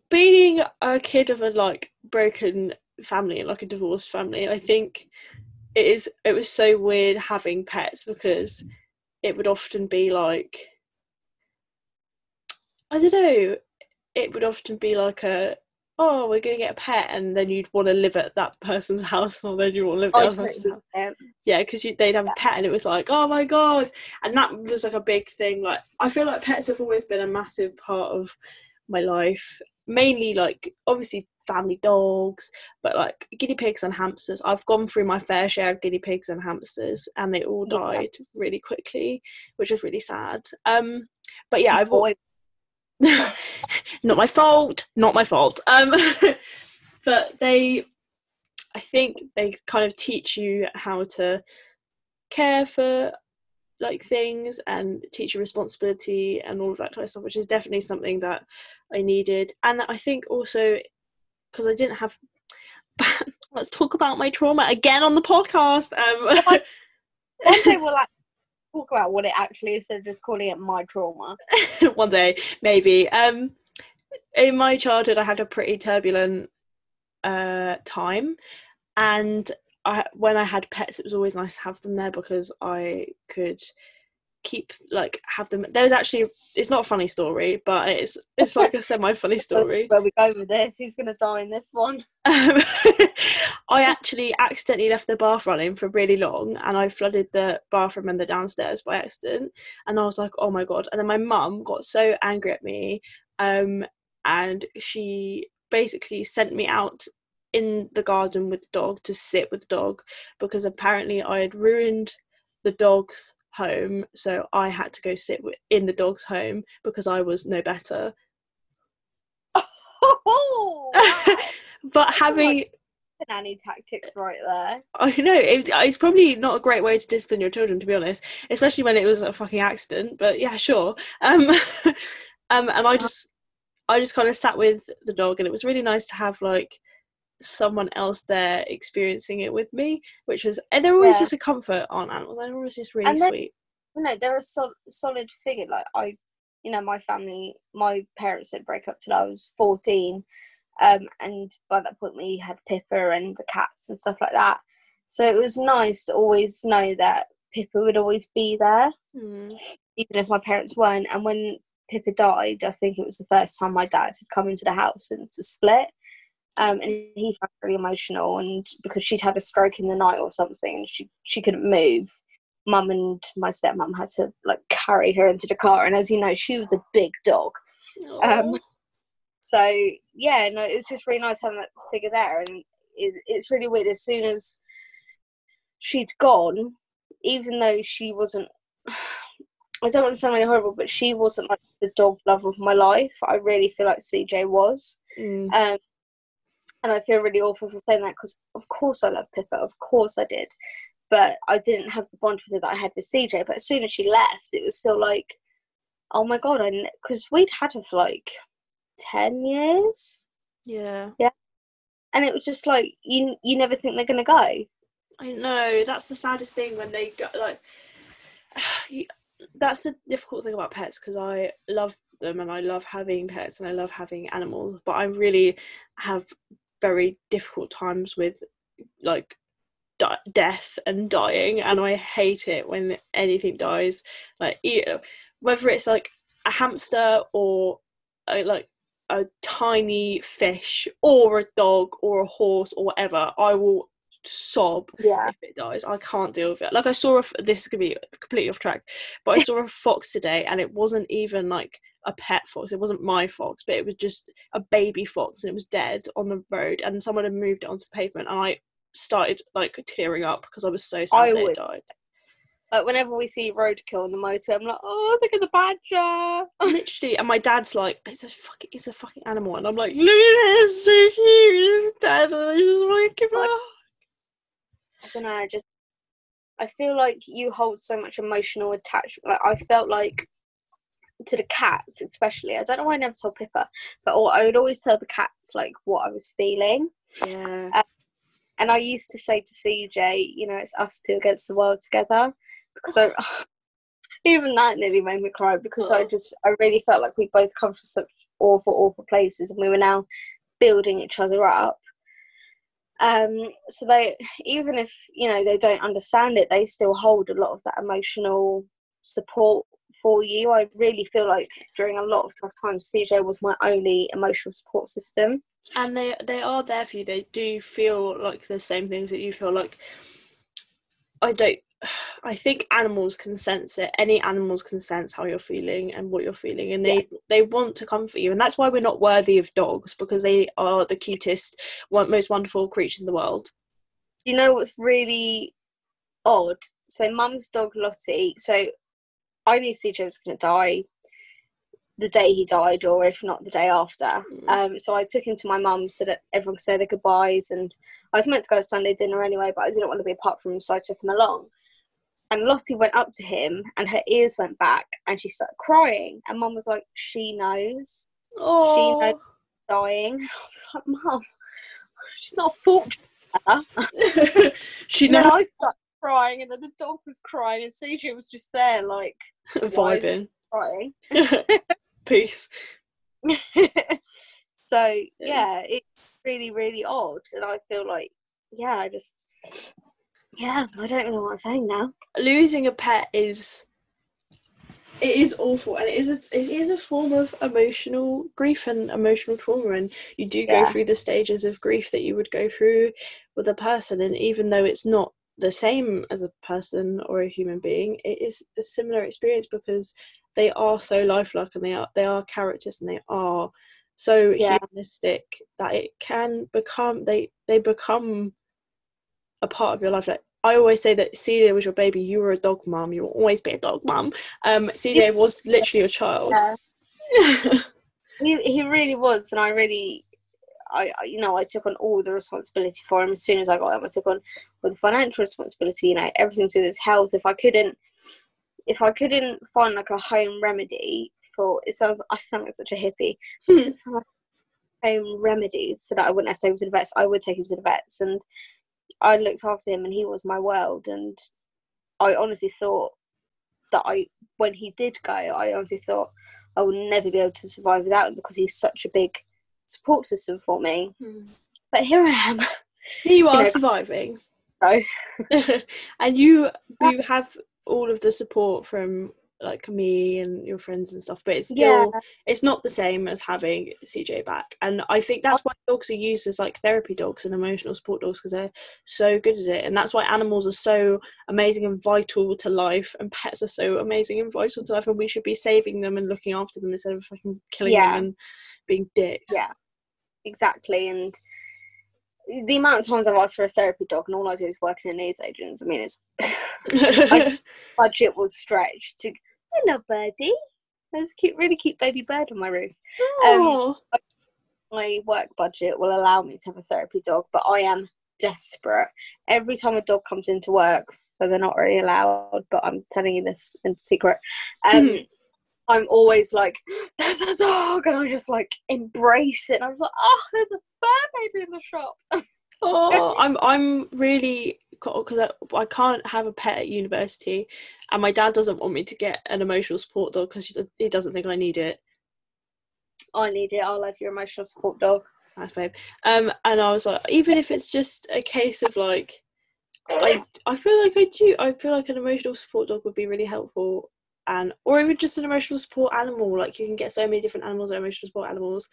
being a kid of a like broken family, like a divorced family, I think it is. It was so weird having pets because it would often be like, I don't know. It would often be like a, oh, we're gonna get a pet, and then you'd want to live at that person's house, or then you want to live at that person's house. Yeah, because they'd have a pet, and it was like, oh my god, and that was like a big thing. Like, I feel like pets have always been a massive part of my life. Mainly, like obviously family dogs, but like guinea pigs and hamsters. I've gone through my fair share of guinea pigs and hamsters, and they all
Yeah.
died really quickly, which was really sad. Um, but yeah, I've al-
Boy, <laughs>
not my fault not my fault. Um <laughs> but they i think they kind of teach you how to care for like things and teach you responsibility and all of that kind of stuff which is definitely something that i needed. And i think also because i didn't have <laughs> let's talk about my trauma again on the podcast um
One day we'll like, talk about what it actually is instead of just calling it my trauma. <laughs>
One day, maybe. Um, in my childhood, I had a pretty turbulent uh, time, and I, when I had pets, it was always nice to have them there because I could keep like have them there's actually it's not a funny story but it's it's like a <laughs> semi funny story
where we go with this who's gonna die in this one
um, <laughs> i actually accidentally left the bath running for really long and i flooded the bathroom and the downstairs by accident and i was like oh my god and then my mum got so angry at me um and she basically sent me out in the garden with the dog to sit with the dog because apparently i had ruined the dog's home, so I had to go sit in the dog's home because I was no better. <laughs>
Oh, wow. <laughs>
but having
nanny tactics right there.
I know it, it's probably not a great way to discipline your children, to be honest, especially when it was a fucking accident. But yeah, sure. Um, <laughs> um, and I just, I just kind of sat with the dog, and it was really nice to have like someone else there experiencing it with me, which was and they're always yeah. just a comfort on animals. They're always just really
then,
sweet.
You know, they're a sol- solid figure. Like I, you know, my family, my parents didn't break up till I was fourteen, um, and by that point we had Pippa and the cats and stuff like that. So it was nice to always know that Pippa would always be there,
mm.
even if my parents weren't. And when Pippa died, I think it was the first time my dad had come into the house since the split. Um, and he felt very emotional, and because she'd had a stroke in the night or something, she she couldn't move. Mum and my stepmom had to like carry her into the car, and as you know, she was a big dog. Um, so yeah, no, it was just really nice having that figure there, and it, it's really weird. As soon as she'd gone, even though she wasn't <sighs> I don't want to sound really horrible, but she wasn't like the dog love of my life. I really feel like CJ was.
Mm.
Um, and I feel really awful for saying that because of course I love Pippa, of course I did, but I didn't have the bond with her that I had with CJ. But as soon as she left, it was still like, oh my god, I because we'd had her for like ten years.
Yeah.
Yeah. And it was just like you you never think they're gonna go.
I know that's the saddest thing when they go like. <sighs> that's the difficult thing about pets because I love them and I love having pets and I love having animals, but I really have very difficult times with like di- death and dying and i hate it when anything dies like whether it's like a hamster or a, like a tiny fish or a dog or a horse or whatever i will sob
yeah.
if it dies. I can't deal with it. Like I saw a this is gonna be completely off track, but I saw a <laughs> fox today, and it wasn't even like a pet fox. It wasn't my fox, but it was just a baby fox, and it was dead on the road, and someone had moved it onto the pavement, and I started like tearing up because I was so sad I that would. it died.
Like whenever we see roadkill on the motor, I'm like, oh, look at the badger. <laughs>
Literally, and my dad's like, it's a fucking, it's a fucking animal, and I'm like, look at it, it's so dead, and I just want to give it.
I don't know. I just, I feel like you hold so much emotional attachment. Like I felt like to the cats especially i don't know why i never told pippa but i would always tell the cats like what i was feeling
yeah um,
and i used to say to cj you know it's us two against the world together because i <laughs> even that nearly made me cry because oh. i just i really felt like we both come from such awful awful places and we were now building each other up um so they even if you know they don't understand it they still hold a lot of that emotional support for you. I really feel like during a lot of tough times, CJ was my only emotional support system.
And they they are there for you. They do feel like the same things that you feel like. I don't. <sighs> I think animals can sense it. Any animals can sense how you're feeling and what you're feeling, and they yeah. they want to comfort you. And that's why we're not worthy of dogs because they are the cutest, most wonderful creatures in the world.
You know what's really odd? So, Mum's dog Lottie. So I knew CJ was going to die the day he died, or if not the day after. Mm. Um, so I took him to my mum so that everyone could say their goodbyes. And I was meant to go to Sunday dinner anyway, but I didn't want to be apart from him, so I took him along. And Lottie went up to him, and her ears went back, and she started crying. And mum was like, "She knows.
Oh.
She knows dying." <laughs> I was like, "Mum, she's not fortunate." <laughs>
she knows.
I started crying, and then the dog was crying, and CJ was just there, like <laughs>
Vibing.
crying.
Peace.
so yeah, it's really, really odd, and I feel like, yeah, I just, yeah, I don't know what I'm saying now.
Losing a pet is it is awful and it is a, it is a form of emotional grief and emotional trauma and you do go through the stages of grief that you would go through with a person and even though it's not the same as a person or a human being it is a similar experience because they are so lifelike and they are they are characters and they are so
Yeah.
humanistic that it can become they they become a part of your life like I always say that CJ was your baby. You were a dog mom. You will always be a dog mom. Um, CJ was literally a child.
Yeah. <laughs> he he really was, and I really, I you know I took on all the responsibility for him as soon as I got him. I took on all the financial responsibility, you know, everything to his health. If I couldn't, if I couldn't find like a home remedy for it sounds I sound like such a hippie. <laughs> Home remedies so that I wouldn't have to take him to the vets. I would take him to the vets, and I looked after him, and he was my world. And I honestly thought that I, when he did go, I honestly thought I would never be able to survive without him because he's such a big support system for me. Hmm. But here I am.
Here you <laughs> are
know.
surviving.
So <laughs>
and you you have all of the support from like me and your friends and stuff, but it's still
yeah,
it's not the same as having CJ back. And I think that's why dogs are used as like therapy dogs and emotional support dogs because they're so good at it. And that's why animals are so amazing and vital to life, and pets are so amazing and vital to life. And we should be saving them and looking after them instead of fucking killing
Yeah.
them and being dicks.
Yeah. exactly. And the amount of times I've asked for a therapy dog, and all I do is work in a newsagents. I mean, it's <laughs> <laughs> budget was stretched to hello birdie. There's a cute really cute baby bird on my roof.
Oh,
my work budget will allow me to have a therapy dog but i am desperate. Every time a dog comes into work so they're not really allowed but i'm telling you this in secret um
Mhm.
i'm always like there's a dog and i just like embrace it and i'm like oh there's a fur baby in the shop. <laughs>
Oh, I'm I'm really because I, I can't have a pet at university, and my dad doesn't want me to get an emotional support dog because he doesn't think I need it.
i need it i'll have your emotional support dog
That's babe. Um, and I was like, even if it's just a case of like, I I feel like I do. I feel like an emotional support dog would be really helpful, and or even just an emotional support animal. Like you can get so many different animals, that are emotional support animals,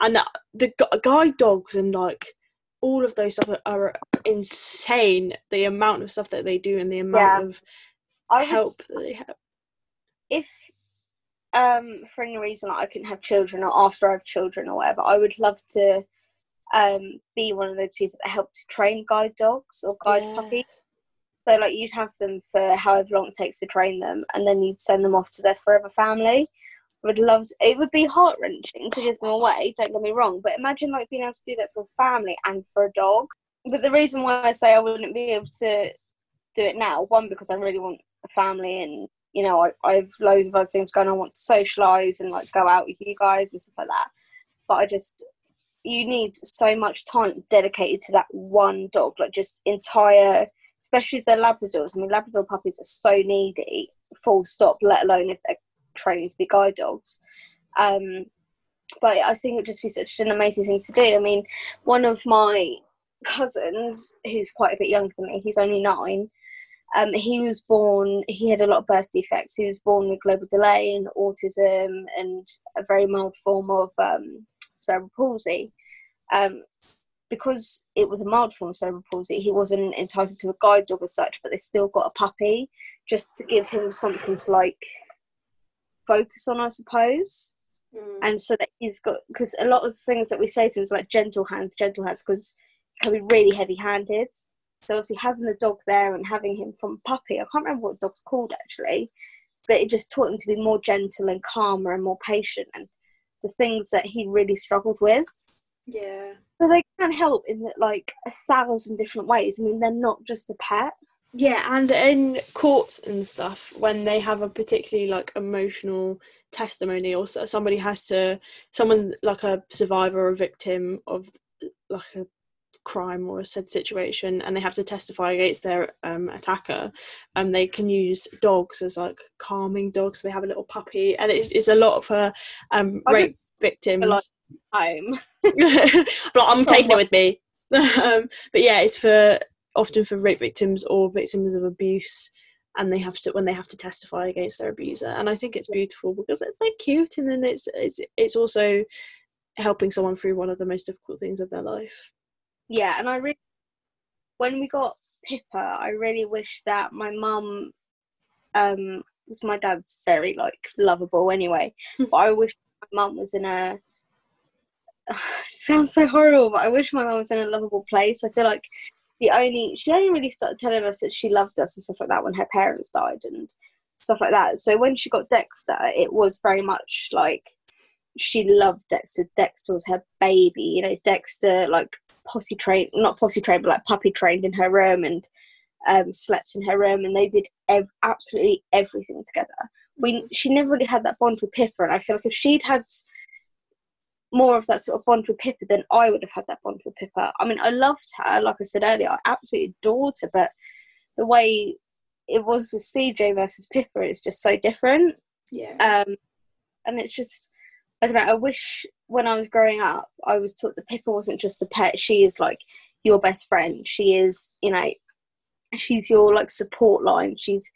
and the, the guide dogs and like all of those stuff are, insane. The amount of stuff that they do and the amount
Yeah.
of
I would
help that they have.
if um for any reason I couldn't have children or after I have children or whatever, I would love to um be one of those people that help to train guide dogs or guide puppies. So like you'd have them for however long it takes to train them and then you'd send them off to their forever family. Would love to, it would be heart wrenching to give them away, don't get me wrong, but imagine like being able to do that for a family and for a dog. But the reason why I say I wouldn't be able to do it now, one because I really want a family and you know, I, I have loads of other things going on. I want to socialise and like go out with you guys and stuff like that. But I just you need so much time dedicated to that one dog, like just entire especially as they're Labradors. I mean Labrador puppies are so needy, full stop, let alone if they're training to be guide dogs. Um but I think it would just be such an amazing thing to do. I mean, one of my cousins, who's quite a bit younger than me, he's only nine, um, he was born, he had a lot of birth defects. He was born with global delay and autism and a very mild form of um, cerebral palsy. Um, because it was a mild form of cerebral palsy, he wasn't entitled to a guide dog as such, but they still got a puppy just to give him something to like focus on, I suppose
Mm.
and so that he's got because a lot of the things that we say to him is like gentle hands, gentle hands, because he can be really heavy-handed. So obviously having the dog there and having him from puppy, I can't remember what dog's called actually, but it just taught him to be more gentle and calmer and more patient and the things that he really struggled with.
Yeah.
So they can help in like a thousand different ways. I mean, they're not just a pet.
Yeah, and in courts and stuff, when they have a particularly like emotional testimony, or somebody has to, someone like a survivor or a victim of like a crime or a said situation and they have to testify against their um, attacker and they can use dogs as like calming dogs. They have a little puppy and it's, it's a lot for um, rape victims.
like home. <laughs>
but i'm taking it with me. <laughs> Um, but yeah it's for often for rape victims or victims of abuse and they have to when they have to testify against their abuser and i think it's beautiful because it's so cute and then it's it's it's also helping someone through one of the most difficult things of their life
yeah, and I really, when we got Pippa, I really wish that my mum, um, because my dad's very like lovable anyway, <laughs> but I wish my mum was in a. <sighs> sounds so horrible, but I wish my mum was in a lovable place. I feel like the only she only really started telling us that she loved us and stuff like that when her parents died and stuff like that. So when she got Dexter, it was very much like she loved Dexter. Dexter was her baby. You know, Dexter like potty trained, not potty trained, but like puppy trained in her room and um, slept in her room, and they did ev- absolutely everything together. We she never really had that bond with Pippa, and I feel like if she'd had more of that sort of bond with Pippa, than I would have had that bond with Pippa. I mean, I loved her, like I said earlier, I absolutely adored her, but the way it was with CJ versus Pippa is just so different.
yeah
Um, and it's just, I don't know, I wish when I was growing up, I was taught that Pippa wasn't just a pet. She is like your best friend. She is, you know, she's your like support line. She's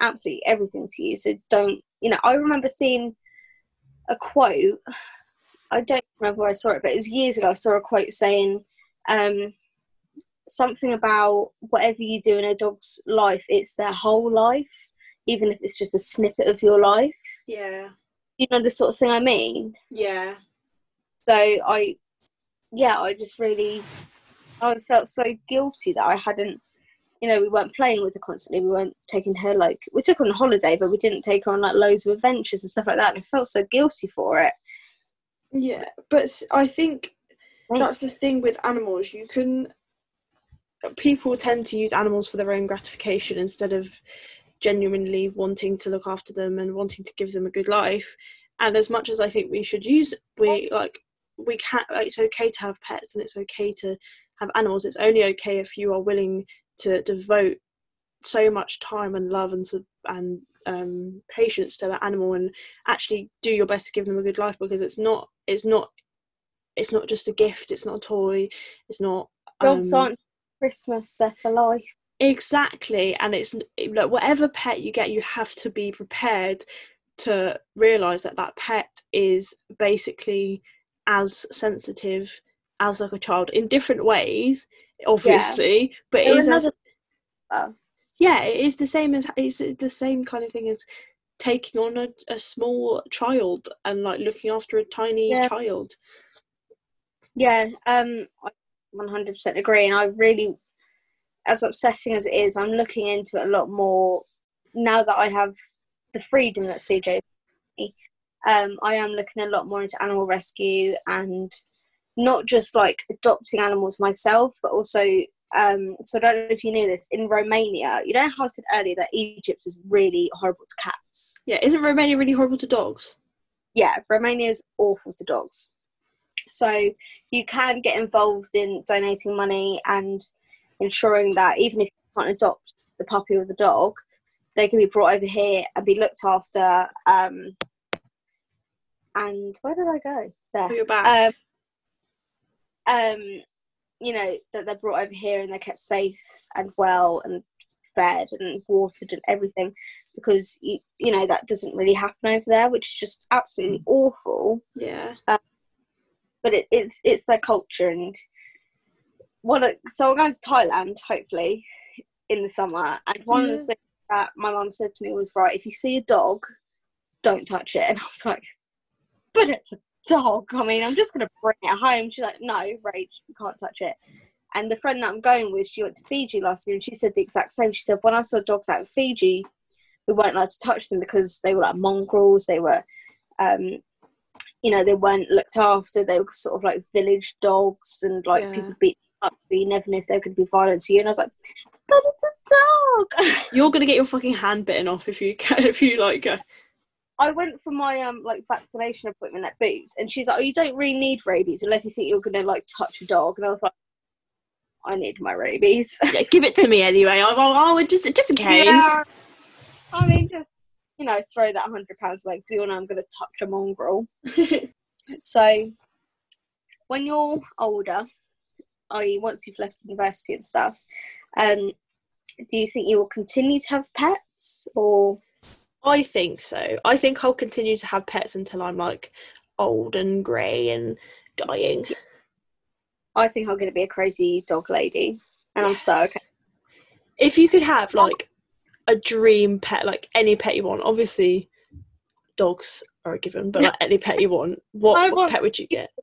absolutely everything to you. So don't, you know, I remember seeing a quote. I don't remember where I saw it, but it was years ago. I saw a quote saying um, something about whatever you do in a dog's life, it's their whole life, even if it's just a snippet of your life.
yeah
You know the sort of thing I mean?
yeah
So I, yeah, I just really, I felt so guilty that I hadn't, you know, we weren't playing with her constantly. We weren't taking her like we took her on holiday, but we didn't take her on like loads of adventures and stuff like that. And I felt so guilty for it.
Yeah, but I think that's the thing with animals. You can. People tend to use animals for their own gratification instead of genuinely wanting to look after them and wanting to give them a good life. And as much as I think we should use, we like we can't. It's okay to have pets and it's okay to have animals. It's only okay if you are willing to devote so much time and love and sub- and um, patience to that animal and actually do your best to give them a good life because it's not it's not it's not just a gift it's not a toy it's not
Dogs
um,
aren't Christmas; they're for life.
exactly and it's like whatever pet you get you have to be prepared to realize that that pet is basically as sensitive as like a child in different ways obviously but it as,
another- Oh.
Yeah it is the same as it's the same kind of thing as taking on a, a small child and like looking after a tiny
Yeah.
child
Yeah, um, I 100% agree, and I really, as upsetting as it is, I'm looking into it a lot more now that I have the freedom that CJ. Um, I am looking a lot more into animal rescue and not just like adopting animals myself, but also. Um, so I don't know if you knew this. In Romania, you know how I said earlier that Egypt is really horrible to cats.
yeah isn't romania really horrible to dogs
yeah, Romania is awful to dogs. So you can get involved in donating money and ensuring that even if you can't adopt the puppy or the dog, they can be brought over here and be looked after. Um, and where did I go?
Oh,
There.
you're back
Um, um, you know that they're brought over here and they're kept safe and well and fed and watered and everything because you you know that doesn't really happen over there, which is just absolutely mm. awful.
Yeah.
Um, but it, it's it's their culture and what a, so I'm going to Thailand hopefully in the summer. And one of the things that my mum said to me was right if you see a dog don't touch it. <laughs> And I was like but it's a dog I mean I'm just going to bring it home. She's like no Rach you can't touch it. And the friend that I'm going with she went to Fiji last year and she said the exact same. She said when I saw dogs out in Fiji we weren't allowed to touch them because they were like mongrels. They were um you know they weren't looked after. They were sort of like village dogs and like
Yeah.
people beat up so you never knew if they could be violent to you. And I was like but it's a dog. <laughs>
You're gonna get your fucking hand bitten off if you can <laughs> if you like uh,
I went for my um like vaccination appointment at Boots and she's like oh you don't really need rabies unless you think you're gonna like touch a dog and I was like I need my rabies. <laughs>
Yeah, give it to me anyway. I, I, I just just in case.
Yeah. I mean, just you know, throw that hundred pounds away because we all know I'm going to touch a mongrel. <laughs> so, when you're older, i.e., once you've left university and stuff, um, do you think you will continue to have pets, or
I think so. I think I'll continue to have pets until I'm like old and grey and dying.
I think I'm going to be a crazy dog lady, and I'm so okay.
If you could have like a dream pet, like any pet you want, obviously dogs are a given, but like any pet you want, what, <laughs> what pet would you get? <laughs>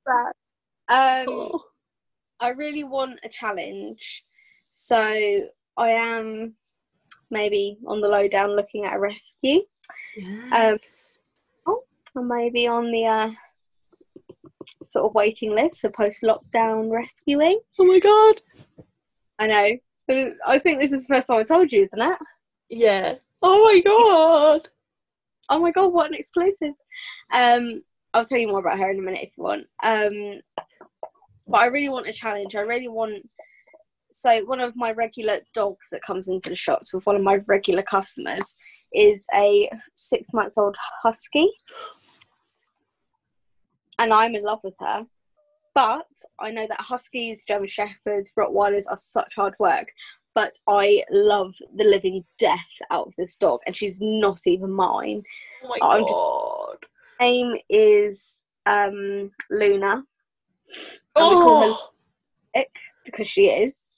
Um,
Oh.
I really want a challenge, so I am maybe on the low down looking at a rescue.
Yes.
or maybe on the uh, sort of waiting list for post lockdown rescuing.
oh my god.
I know. I think this is the first time I told you, isn't it?
Yeah. Oh my god.
Oh my god, what an exclusive. Um, I'll tell you more about her in a minute if you want. Um, but I really want a challenge. I really want. So, one of my regular dogs that comes into the shops with one of my regular customers is a six month old husky. And I'm in love with her. But I know that huskies, German shepherds, Rottweilers are such hard work. But I love the living death out of this dog, and she's not even mine
Oh my
I'm just-
god.
name is um, Luna And we call her-
Oh.
because she is.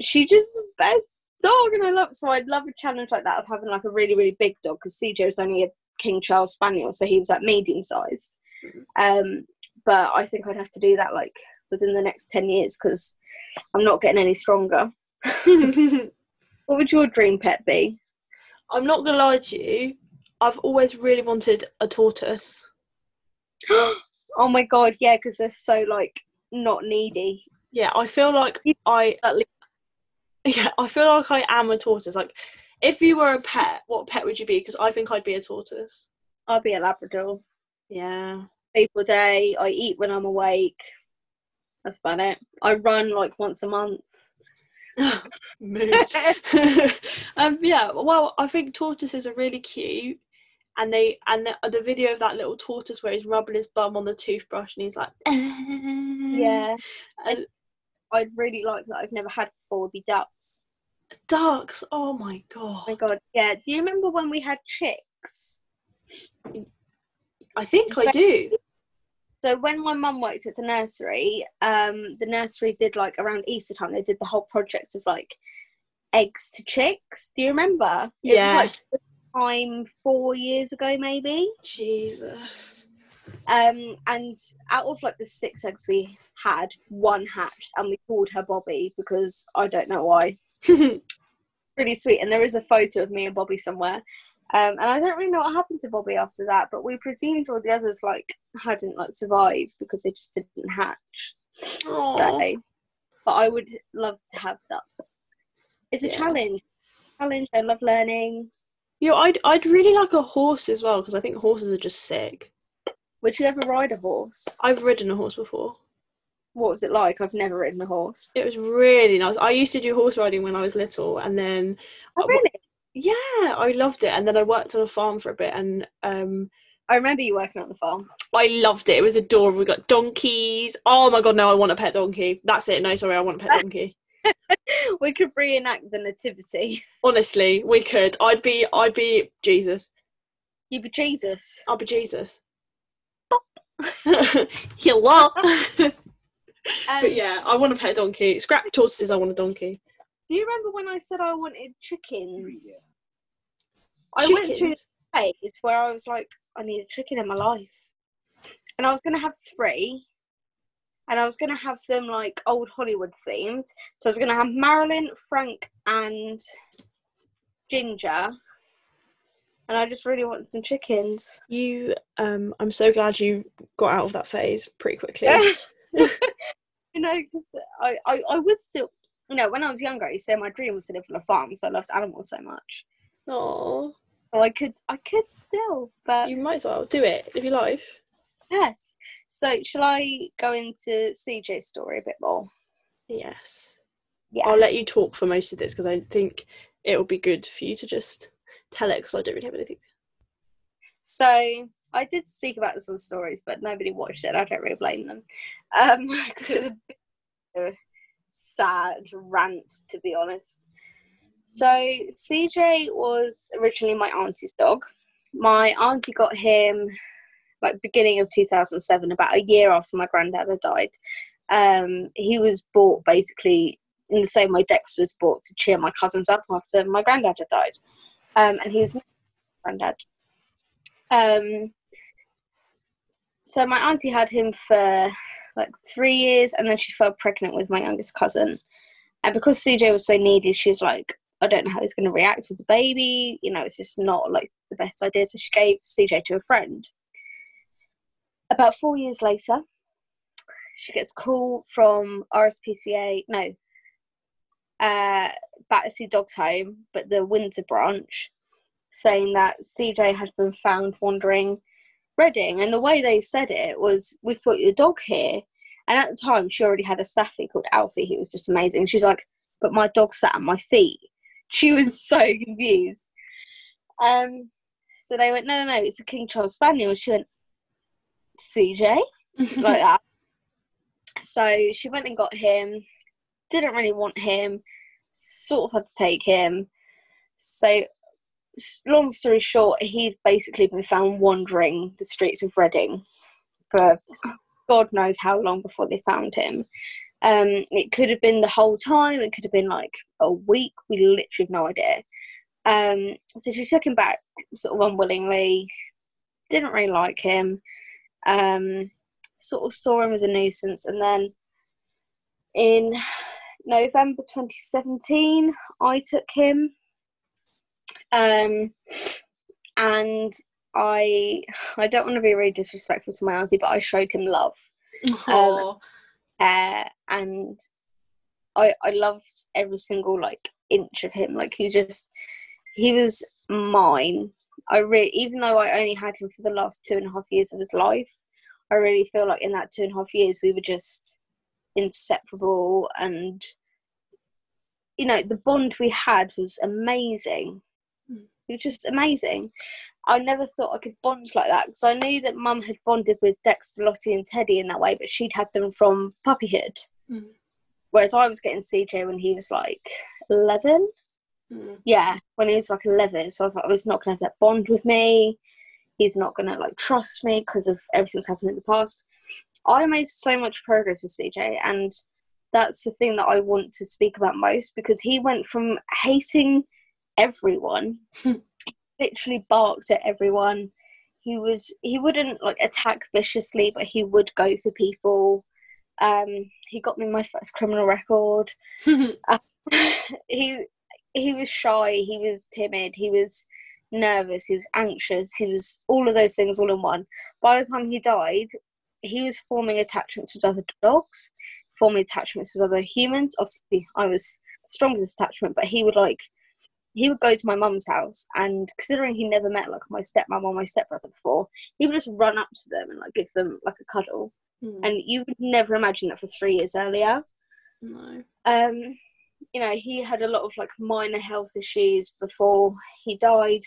She just best dog, and I love. So I'd love a challenge like that of having like a really really big dog because CJ was only a King Charles Spaniel, so he was like medium sized. Um, but I think I'd have to do that like within the next ten years because I'm not getting any stronger. <laughs> <laughs> What would your dream pet be?
I'm not gonna lie to you. I've always really wanted a tortoise. <gasps>
oh my god, yeah, because they're so like not needy.
Yeah, I feel like I
At least
yeah, I feel like I am a tortoise. Like if you were a pet, what pet would you be? Because I think I'd be a tortoise.
I'd be a Labrador.
Yeah.
sleep all day. I eat when I'm awake. That's about it. I run like once a month. <laughs>
Mood. <laughs> um, yeah, well, I think tortoises are really cute, and they and the, the video of that little tortoise where he's rubbing his bum on the toothbrush and he's like, <laughs>
Yeah.
and
I'd really like that I've never had before would be ducks.
ducks. Oh my god.
Oh my
god!
Yeah. Do you remember when we had chicks?
I think I do.
So when my mum worked at the nursery, um, the nursery did like around Easter time, they did the whole project of like eggs to chicks. Do you remember? It
Yeah.
was like time four years ago maybe.
Jesus.
Um, and out of like the six eggs we had, one hatched, and we called her Bobby because I don't know why. <laughs> Really sweet, and there is a photo of me and Bobby somewhere. Um, and I don't really know what happened to Bobby after that, but we presumed all the others like hadn't like survived because they just didn't hatch.
Aw.
So, but I would love to have ducks. It's a
Yeah.
challenge. Challenge. I love learning.
Yeah, I'd I'd really like a horse as well because I think horses are just sick.
Would you ever ride a horse?
I've ridden a horse before.
What was it like? I've never ridden a horse.
It was really nice. I used to do horse riding when I was little, and then
Oh, really?
yeah, I loved it. And then I worked on a farm for a bit, and um,
I remember you working on the farm.
I loved it. It was adorable. We got donkeys. Oh my god, no, I want a pet donkey. That's it. No, sorry, I want a pet donkey. <laughs> <laughs>
we could reenact the nativity.
Honestly, we could. I'd be, I'd be Jesus.
You'd be Jesus.
I'd be Jesus. <laughs> Hello. <laughs>
Um,
but yeah, I want a pet donkey. Scrap tortoises. I want a donkey.
Do you remember when I said I wanted chickens? I went through
Chickens.
this phase where I was like, I need a chicken in my life. And I was going to have three. And I was going to have them like old Hollywood themed. So I was going to have Marilyn, Frank, and Ginger. And I just really want some chickens.
You, um, I'm so glad you got out of that phase pretty quickly. <laughs> <laughs>
you know, because I, I, I would still, you know, when I was younger, I used to say my dream was to live on a farm because I loved animals so much.
Oh,
So I could, I could still, but
you might as well do it. Live your life.
yes. So shall I go into CJ's story a bit more?
Yes.
Yes.
I'll let you talk for most of this because I think it will be good for you to just tell it because I don't really have anything. To.
So I did speak about the some stories, but nobody watched it. I don't really blame them. Um, <laughs> it was of a sad rant, to be honest. So CJ was originally my auntie's dog. My auntie got him like beginning of 2007, about a year after my granddad had died. Um, he was bought basically in the same way Dexter was bought to cheer my cousins up after my granddad had died. Um, and he was my granddad. Um, so my auntie had him for like three years, and then she fell pregnant with my youngest cousin. And because CJ was so needy, she was like, I don't know how he's going to react with the baby. You know, it's just not like the best idea. So she gave CJ to a friend. About four years later, she gets a call from RSPCA, no, uh, Battersea Dogs Home, but the Windsor branch, saying that CJ had been found wandering Reading. And the way they said it was, We've put your dog here. And at the time, she already had a staffy called Alfie. He was just amazing. She's like, But my dog sat at my feet. <laughs> She was so confused. Um, so they went, No, no, no, it's a King Charles Spaniel. She went, CJ? <laughs> like that. So she went and got him, didn't really want him, sort of had to take him. So, long story short, he'd basically been found wandering the streets of Reading for God knows how long before they found him. Um, it could have been the whole time, it could have been like a week, we literally have no idea. Um, so she took him back sort of unwillingly, didn't really like him, um, sort of saw him as a nuisance, and then in November 2017, I took him. Um, and I I don't want to be really disrespectful to my auntie, but I showed him love.
Aw.
Uh, and I I loved every single like inch of him. Like he just he was mine. I really even though I only had him for the last two and a half years of his life, I really feel like in that two and a half years we were just inseparable and you know the bond we had was amazing.
Mm.
it was just amazing. I never thought i could bond like that because i knew that mum had bonded with dexter lottie and teddy in that way but she'd had them from puppyhood.
Mm.
whereas i was getting cj when he was like 11
Mm.
yeah when he was like 11 so i was like oh he's not going to have that bond with me. He's not going to like trust me because of everything that's happened in the past i made so much progress with cj and that's the thing that i want to speak about most because he went from hating everyone <laughs> literally barked at everyone. He was he wouldn't like attack viciously but he would go for people. Um he got me my first criminal record. <laughs> <laughs> He he was shy he was timid he was nervous he was anxious he was all of those things all in one. By the time he died he was forming attachments with other dogs forming attachments with other humans. Obviously i was strong in this attachment but he would like he would go to my mum's house and considering he never met like my stepmom or my stepbrother before he would just run up to them and like give them like a cuddle.
Mm.
and you would never imagine that for three years earlier.
No.
um you know he had a lot of like minor health issues before he died.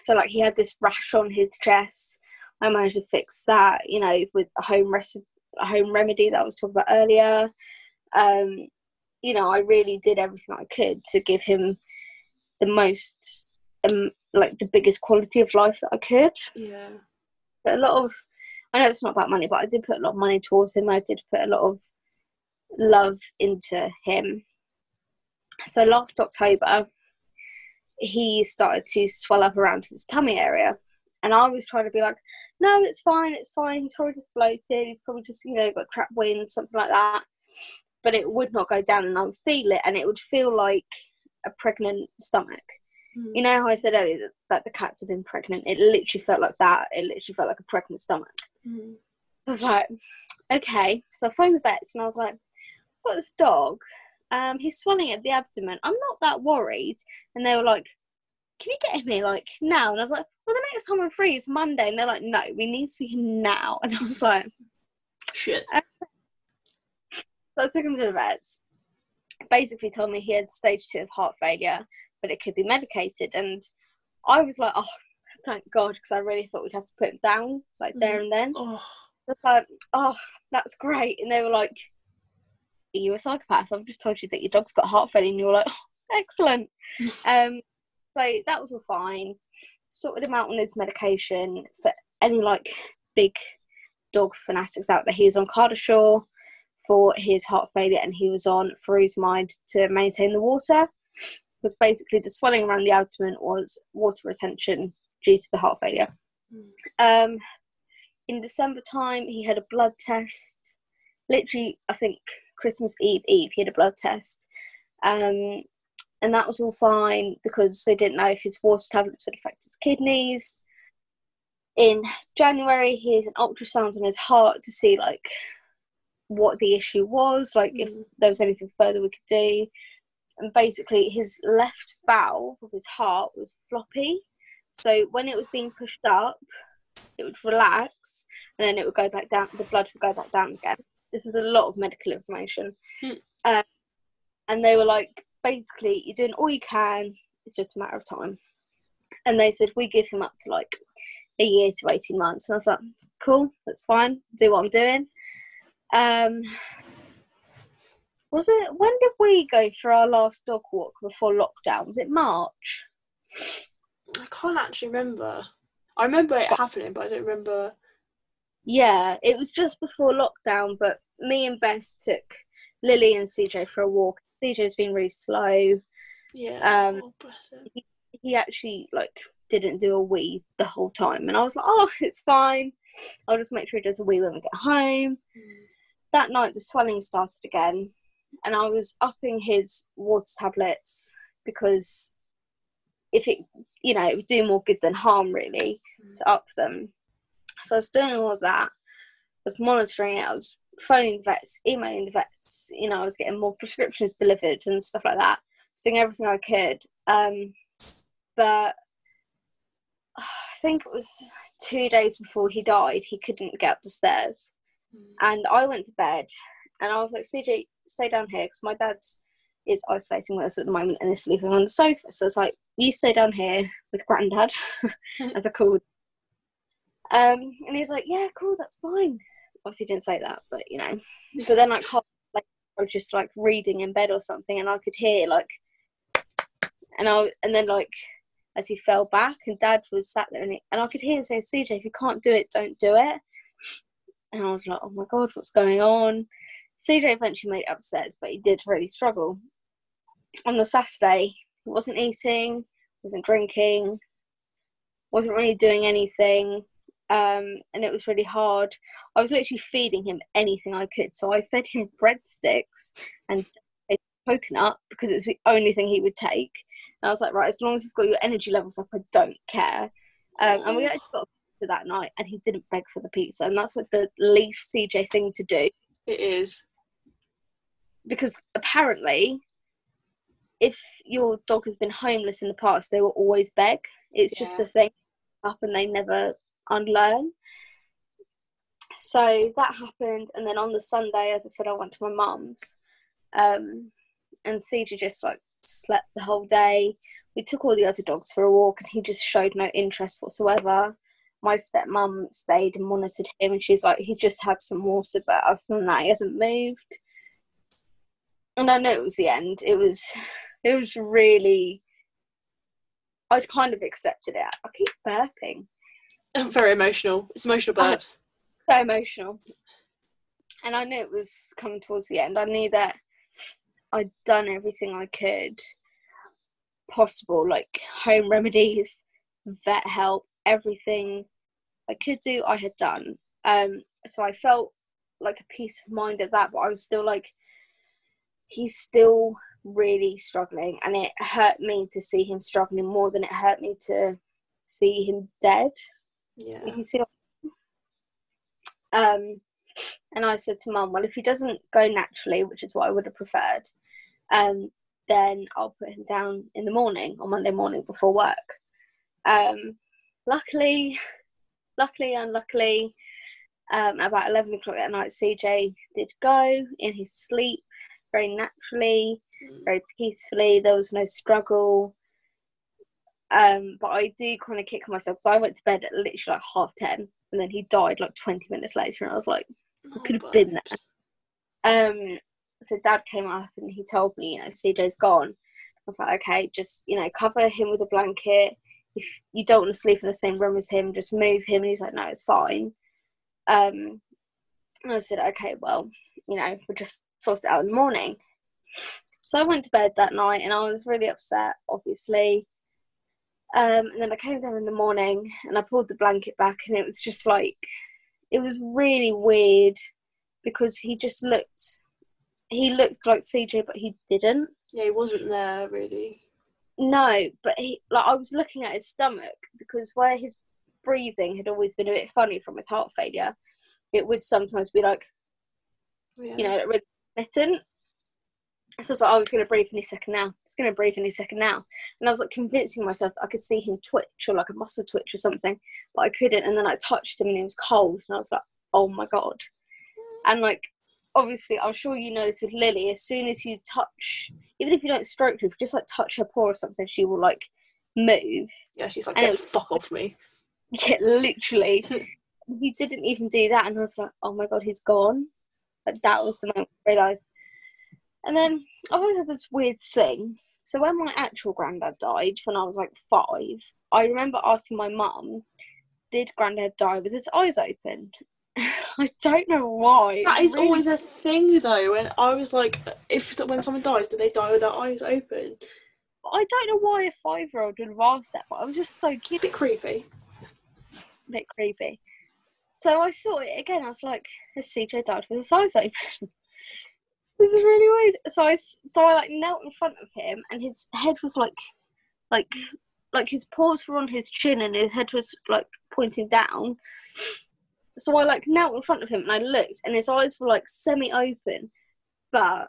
So like he had this rash on his chest i managed to fix that you know with a home recipe a home remedy that i was talking about earlier um you know i really did everything i could to give him the most um like the biggest quality of life that i could
Yeah.
but a lot of I know it's not about money, but I did put a lot of money towards him. I did put a lot of love into him. So last October, he started to swell up around his tummy area, and I was trying to be like, "No, it's fine, it's fine. He's probably just bloated. He's probably just you know got trapped wind, something like that." But it would not go down, and I would feel it, and it would feel like a pregnant stomach.
Mm.
You know how I said earlier that, that the cats have been pregnant? It literally felt like that. It literally felt like a pregnant stomach.
Mm.
I was like, okay. So I phoned the vets and I was like, I've got this dog. Um, he's swelling at the abdomen. I'm not that worried. And they were like, can you get him here like now? And I was like, well, the next time I'm free is Monday. And they're like, no, we need to see him now. <laughs> And I was like,
Shit.
so I took him to the vets. basically told me he had stage two of heart failure, but it could be medicated. And I was like, oh, thank God, because I really thought we'd have to put him down like there and then.
Oh,
I was like, oh, that's great. And they were like, are you a psychopath? I've just told you that your dog's got heart failure. And you were like, oh, excellent. <laughs> um, so that was all fine. Sorted him out on his medication for any like big dog fanatics out there. He was on Cardisure for his heart failure and he was on furosemide to maintain the water. Because basically the swelling around the abdomen was water retention due to the heart failure.
Mm.
Um, in December time, he had a blood test. Literally, I think Christmas Eve Eve, he had a blood test. Um, and that was all fine because they didn't know if his water tablets would affect his kidneys. In January, he has an ultrasound on his heart to see like what the issue was, like if
Mm.
there was anything further we could do. And basically, his left valve of his heart was floppy. So when it was being pushed up, it would relax and then it would go back down, the blood would go back down again. This is a lot of medical information.
Hmm.
Um, and they were like, basically, you're doing all you can, it's just a matter of time. And they said, we give him up to like a year to 18 months. And I was like, cool, that's fine, do what I'm doing. Um, was it, when did we go for our last dog walk before lockdown? Was it March?
I can't actually remember. I remember it happening, but I don't remember.
Yeah, it was just before lockdown, but me and Bess took Lily and CJ for a walk. CJ's been really slow.
Yeah.
Um,
oh, him.
He actually like didn't do a wee the whole time, and I was like, "Oh, it's fine. I'll just make sure he does a wee when we get home."
Mm.
That night, the swelling started again, and I was upping his water tablets because if it, you know, it would do more good than harm, really,
Mm.
to up them. So I was doing all of that. I was monitoring it. I was phoning the vets, emailing the vets. You know, I was getting more prescriptions delivered and stuff like that. Doing everything I could. Um, but <sighs> I think it was two days before he died. He couldn't get up the stairs,
Mm.
and I went to bed. And I was like, CJ, stay down here because my dad is isolating with us at the moment and is sleeping on the sofa. So it's like, you stay down here with Granddad, <laughs> as I called. Um, and he's like, yeah, cool, that's fine. Obviously, he didn't say that, but you know. But then, like, half- I was just like reading in bed or something, and I could hear like, and I and then like as he fell back, and Dad was sat there, and, he, and I could hear him saying, "CJ, if you can't do it, don't do it." And I was like, "Oh my god, what's going on?" CJ eventually made upstairs, but he did really struggle. On the Saturday, he wasn't eating, wasn't drinking, wasn't really doing anything, um, and it was really hard. I was literally feeding him anything I could, so I fed him breadsticks and a coconut because it's the only thing he would take. And I was like, right, as long as you've got your energy levels up, I don't care. Um, and we actually got pizza that night, and he didn't beg for the pizza, and that's what the least CJ thing to do
It is.
because apparently if your dog has been homeless in the past they will always beg it's just
Yeah.
a thing up and they never unlearn so that happened and then on the sunday as i said i went to my mum's um, and CJ just like slept the whole day we took all the other dogs for a walk and he just showed no interest whatsoever my stepmom stayed and monitored him and she's like he just had some water but other than that he hasn't moved and I know it was the end. It was, it was really. I'd kind of accepted it. I keep burping. <laughs>
Very emotional. It's emotional burps.
So emotional. And I knew it was coming towards the end. I knew that I'd done everything I could possible, like home remedies, vet help, everything I could do, I had done. Um, so I felt like a peace of mind at that, but I was still like, he's still really struggling, and it hurt me to see him struggling more than it hurt me to see him dead.
Yeah.
You see um and I said to mum, well if he doesn't go naturally, which is what I would have preferred, um, then I'll put him down in the morning on Monday morning before work. Um luckily luckily unluckily, um about eleven o'clock at night CJ did go in his sleep. very naturally,
Mm.
very peacefully. There was no struggle. Um, but I do kind of kick myself because I went to bed at literally like half ten, and then he died like twenty minutes later, and I was like,
I
could have been
there.
um. So dad came up and he told me, you know, CJ's gone. I was like, okay, just you know, cover him with a blanket. If you don't want to sleep in the same room as him, just move him. And he's like, no, it's fine. Um, and I said, okay, well, you know, we'll just sort it out in the morning. So I went to bed that night and I was really upset, obviously. Um, and then I came down in the morning and I pulled the blanket back and it was just like, it was really weird because he just looked, he looked like CJ, but he didn't.
Yeah, he wasn't there really.
No, but he, like I was looking at his stomach because where his breathing had always been a bit funny from his heart failure, it would sometimes be like,
Yeah.
you know, intermittent. So I was like, oh, he's going to breathe any second now. He's going to breathe any second now. And I was like convincing myself that I could see him twitch or like a muscle twitch or something, but I couldn't. And then I touched him and he was cold. And I was like, oh my God. And like, obviously, I'm sure you know this with Lily, as soon as you touch, even if you don't stroke her, if you just like touch her paw or something, she will like move.
yeah, she's like,
and
get the fuck off me. <laughs>
Yeah, literally. <laughs> he didn't even do that, and I was like, "Oh my god, he's gone." Like that was the moment I realised. And then I've always had this weird thing. So when my actual granddad died, when I was like five, I remember asking my mum, "Did granddad die with his eyes open?" <laughs> I don't know why.
That is
really-
always a thing though. When I was like, if when someone dies, do they die with their eyes open?
I don't know why a five-year-old would have asked that, but I was just so
A
cute.
bit creepy.
bit creepy. So I thought it again. I was like, "Has CJ died with his eyes open?" This is really weird. So I, so I like knelt in front of him, and his head was like, like, like his paws were on his chin, and his head was like pointing down. So I like knelt in front of him, and I looked, and his eyes were like semi-open, but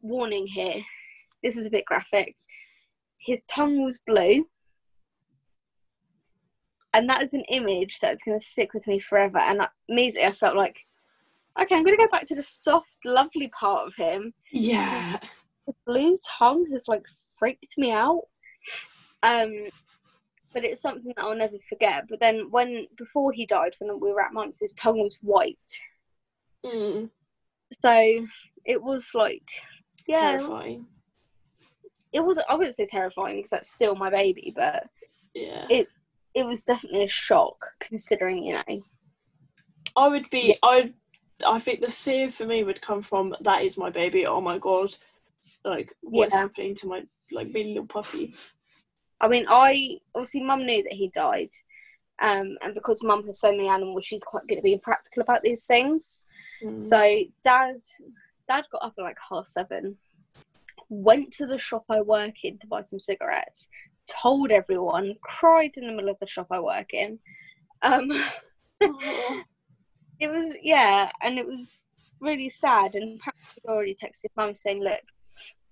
warning here, this is a bit graphic. His tongue was blue and that is an image that's going to stick with me forever. And I, immediately I felt like, okay, I'm going to go back to the soft, lovely part of him.
Yeah.
The blue tongue has like freaked me out. Um, but it's something that I'll never forget. But then when before he died, when we were at mum's, his tongue was white.
Mm,
So it was like, yeah,
Terrifying.
it was. I wouldn't say terrifying because that's still my baby, but
Yeah.
It- it was definitely a shock considering you know.
I would be. I. I think the fear for me would come from that is my baby. Oh my god. Like what's
Yeah.
happening to my like baby little puppy?
I mean, I obviously mum knew that he died, um, and because mum has so many animals, she's quite good at being practical about these things.
Mm.
So dad, dad got up at like half seven, went to the shop I work in to buy some cigarettes, told everyone, cried in the middle of the shop I work in. Um. <laughs> it was yeah, and it was really sad. And perhaps I'd already texted mum saying, "Look,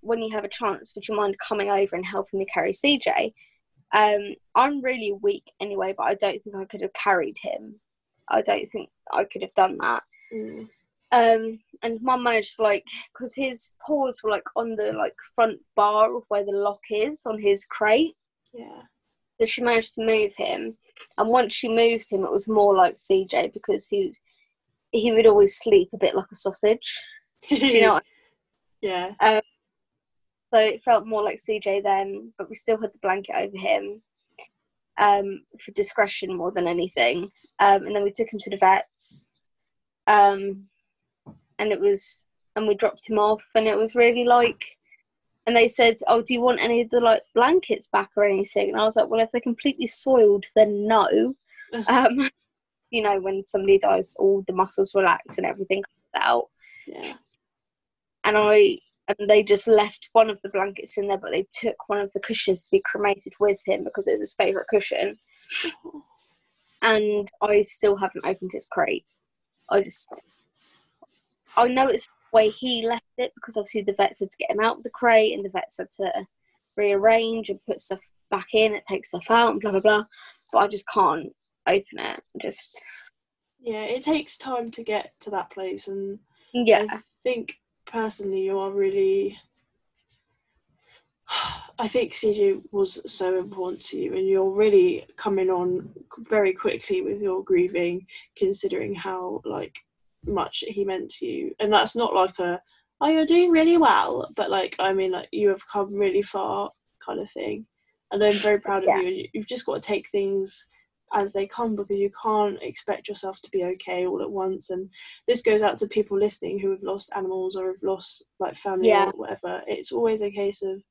when you have a chance, would you mind coming over and helping me carry CJ?" Um, I'm really weak anyway, but I don't think I could have carried him. I don't think I could have done that.
Mm.
Um, and mum managed to like, because his paws were like on the like front bar of where the lock is on his crate.
Yeah.
So she managed to move him, and once she moved him, it was more like CJ because he he would always sleep a bit like a sausage. <laughs> You know?
yeah.
so it felt more like CJ then, but we still had the blanket over him um, for discretion more than anything. Um, and then we took him to the vets, um, and it was and we dropped him off, and it was really like. And they said, "Oh, do you want any of the like blankets back or anything?" And I was like, "Well, if they're completely soiled, then no." <laughs> you know, when somebody dies, all the muscles relax and everything comes out.
Yeah.
And I and they just left one of the blankets in there, but they took one of the cushions to be cremated with him because it was his favourite cushion. Oh. And I still haven't opened his crate. I just I know it's the way he left it because obviously the vets had to get him out of the crate and the vets had to rearrange and put stuff back in, it takes stuff out and blah blah blah. But I just can't open it. Just
Yeah. It takes time to get to that place, and
yeah.
I think personally, you are really. <sighs> I think CJ was so important to you, and you're really coming on very quickly with your grieving, considering how like much he meant to you. And that's not like a oh you're doing really well, but like I mean like you have come really far kind of thing. And I'm very proud of
Yeah.
you. And you've just got to take things as they come because you can't expect yourself to be okay all at once. And this goes out to people listening who have lost animals or have lost like family
Yeah.
or whatever. It's always a case of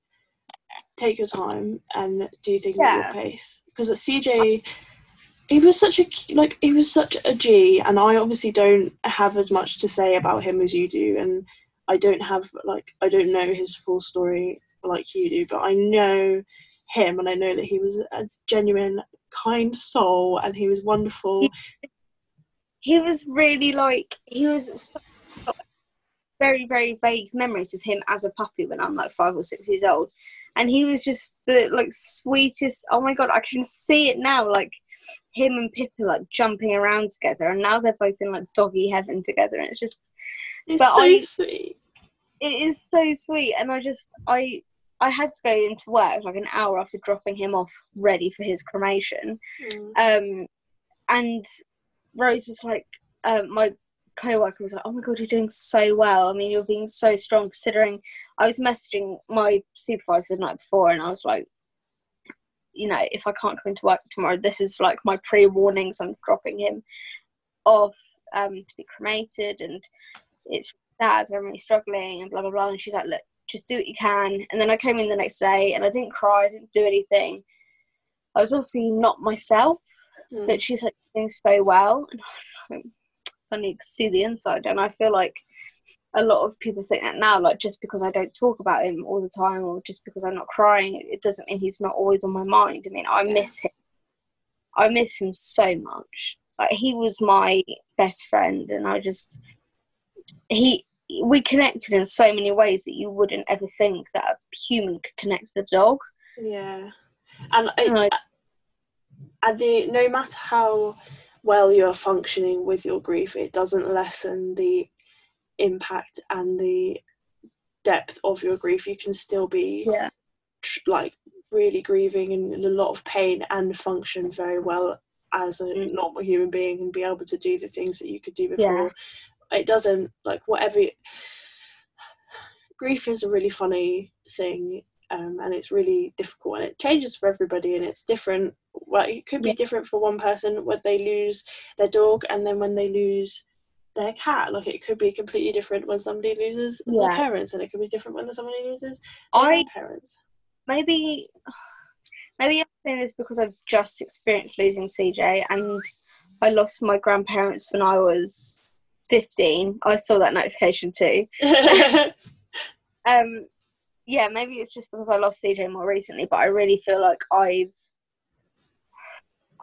take your time and do things
Yeah.
at your pace. Because at CJ, he was such a like he was such a G, and I obviously don't have as much to say about him as you do, and I don't have like I don't know his full story like you do, but I know him, and I know that he was a genuine kind soul, and he was wonderful.
he was really like he was so- very very vague memories of him as a puppy when I'm like five or six years old, and he was just the like sweetest. Oh my god, I can see it now. Like him and Pippa like jumping around together, and now they're both in like doggy heaven together, and it's just
It's so
I-
sweet.
it is so sweet. And I just I I had to go into work like an hour after dropping him off, ready for his cremation.
Mm.
um, and Rose was like, um, my co-worker was like, "Oh my god, you're doing so well. I mean, you're being so strong." Considering I was messaging my supervisor the night before, and I was like, you know, if I can't come into work tomorrow, this is like my pre-warnings. I'm dropping him off um, to be cremated, and it's sad. I'm really struggling, and blah blah blah. And she's like, "Look, just do what you can." And then I came in the next day, and I didn't cry, I didn't do anything. I was obviously not myself
Mm.
but she's like doing so well and I was like I need to see the inside and I feel like a lot of people think that now like just because I don't talk about him all the time or just because I'm not crying it doesn't mean he's not always on my mind I mean I
Yeah.
miss him I miss him so much like he was my best friend and I just he we connected in so many ways that you wouldn't ever think that a human could connect with a dog
Yeah, and and the no matter how well you are functioning with your grief, it doesn't lessen the impact and the depth of your grief. You can still be
yeah
tr- like really grieving and in a lot of pain and function very well as a
Mm.
normal human being and be able to do the things that you could do
Yeah.
It doesn't like whatever. Grief is a really funny thing, um, and it's really difficult, and it changes for everybody, and it's different. Well, it could be
Yeah.
different for one person when they lose their dog, and then when they lose their cat. Like it could be completely different when somebody loses their parents, and it could be different when somebody loses their
I
parents.
maybe maybe I'm saying this because I've just experienced losing CJ and I lost my grandparents when I was 15. I saw that notification too. <laughs> Um, yeah, maybe it's just because I lost CJ more recently, but I really feel like I've,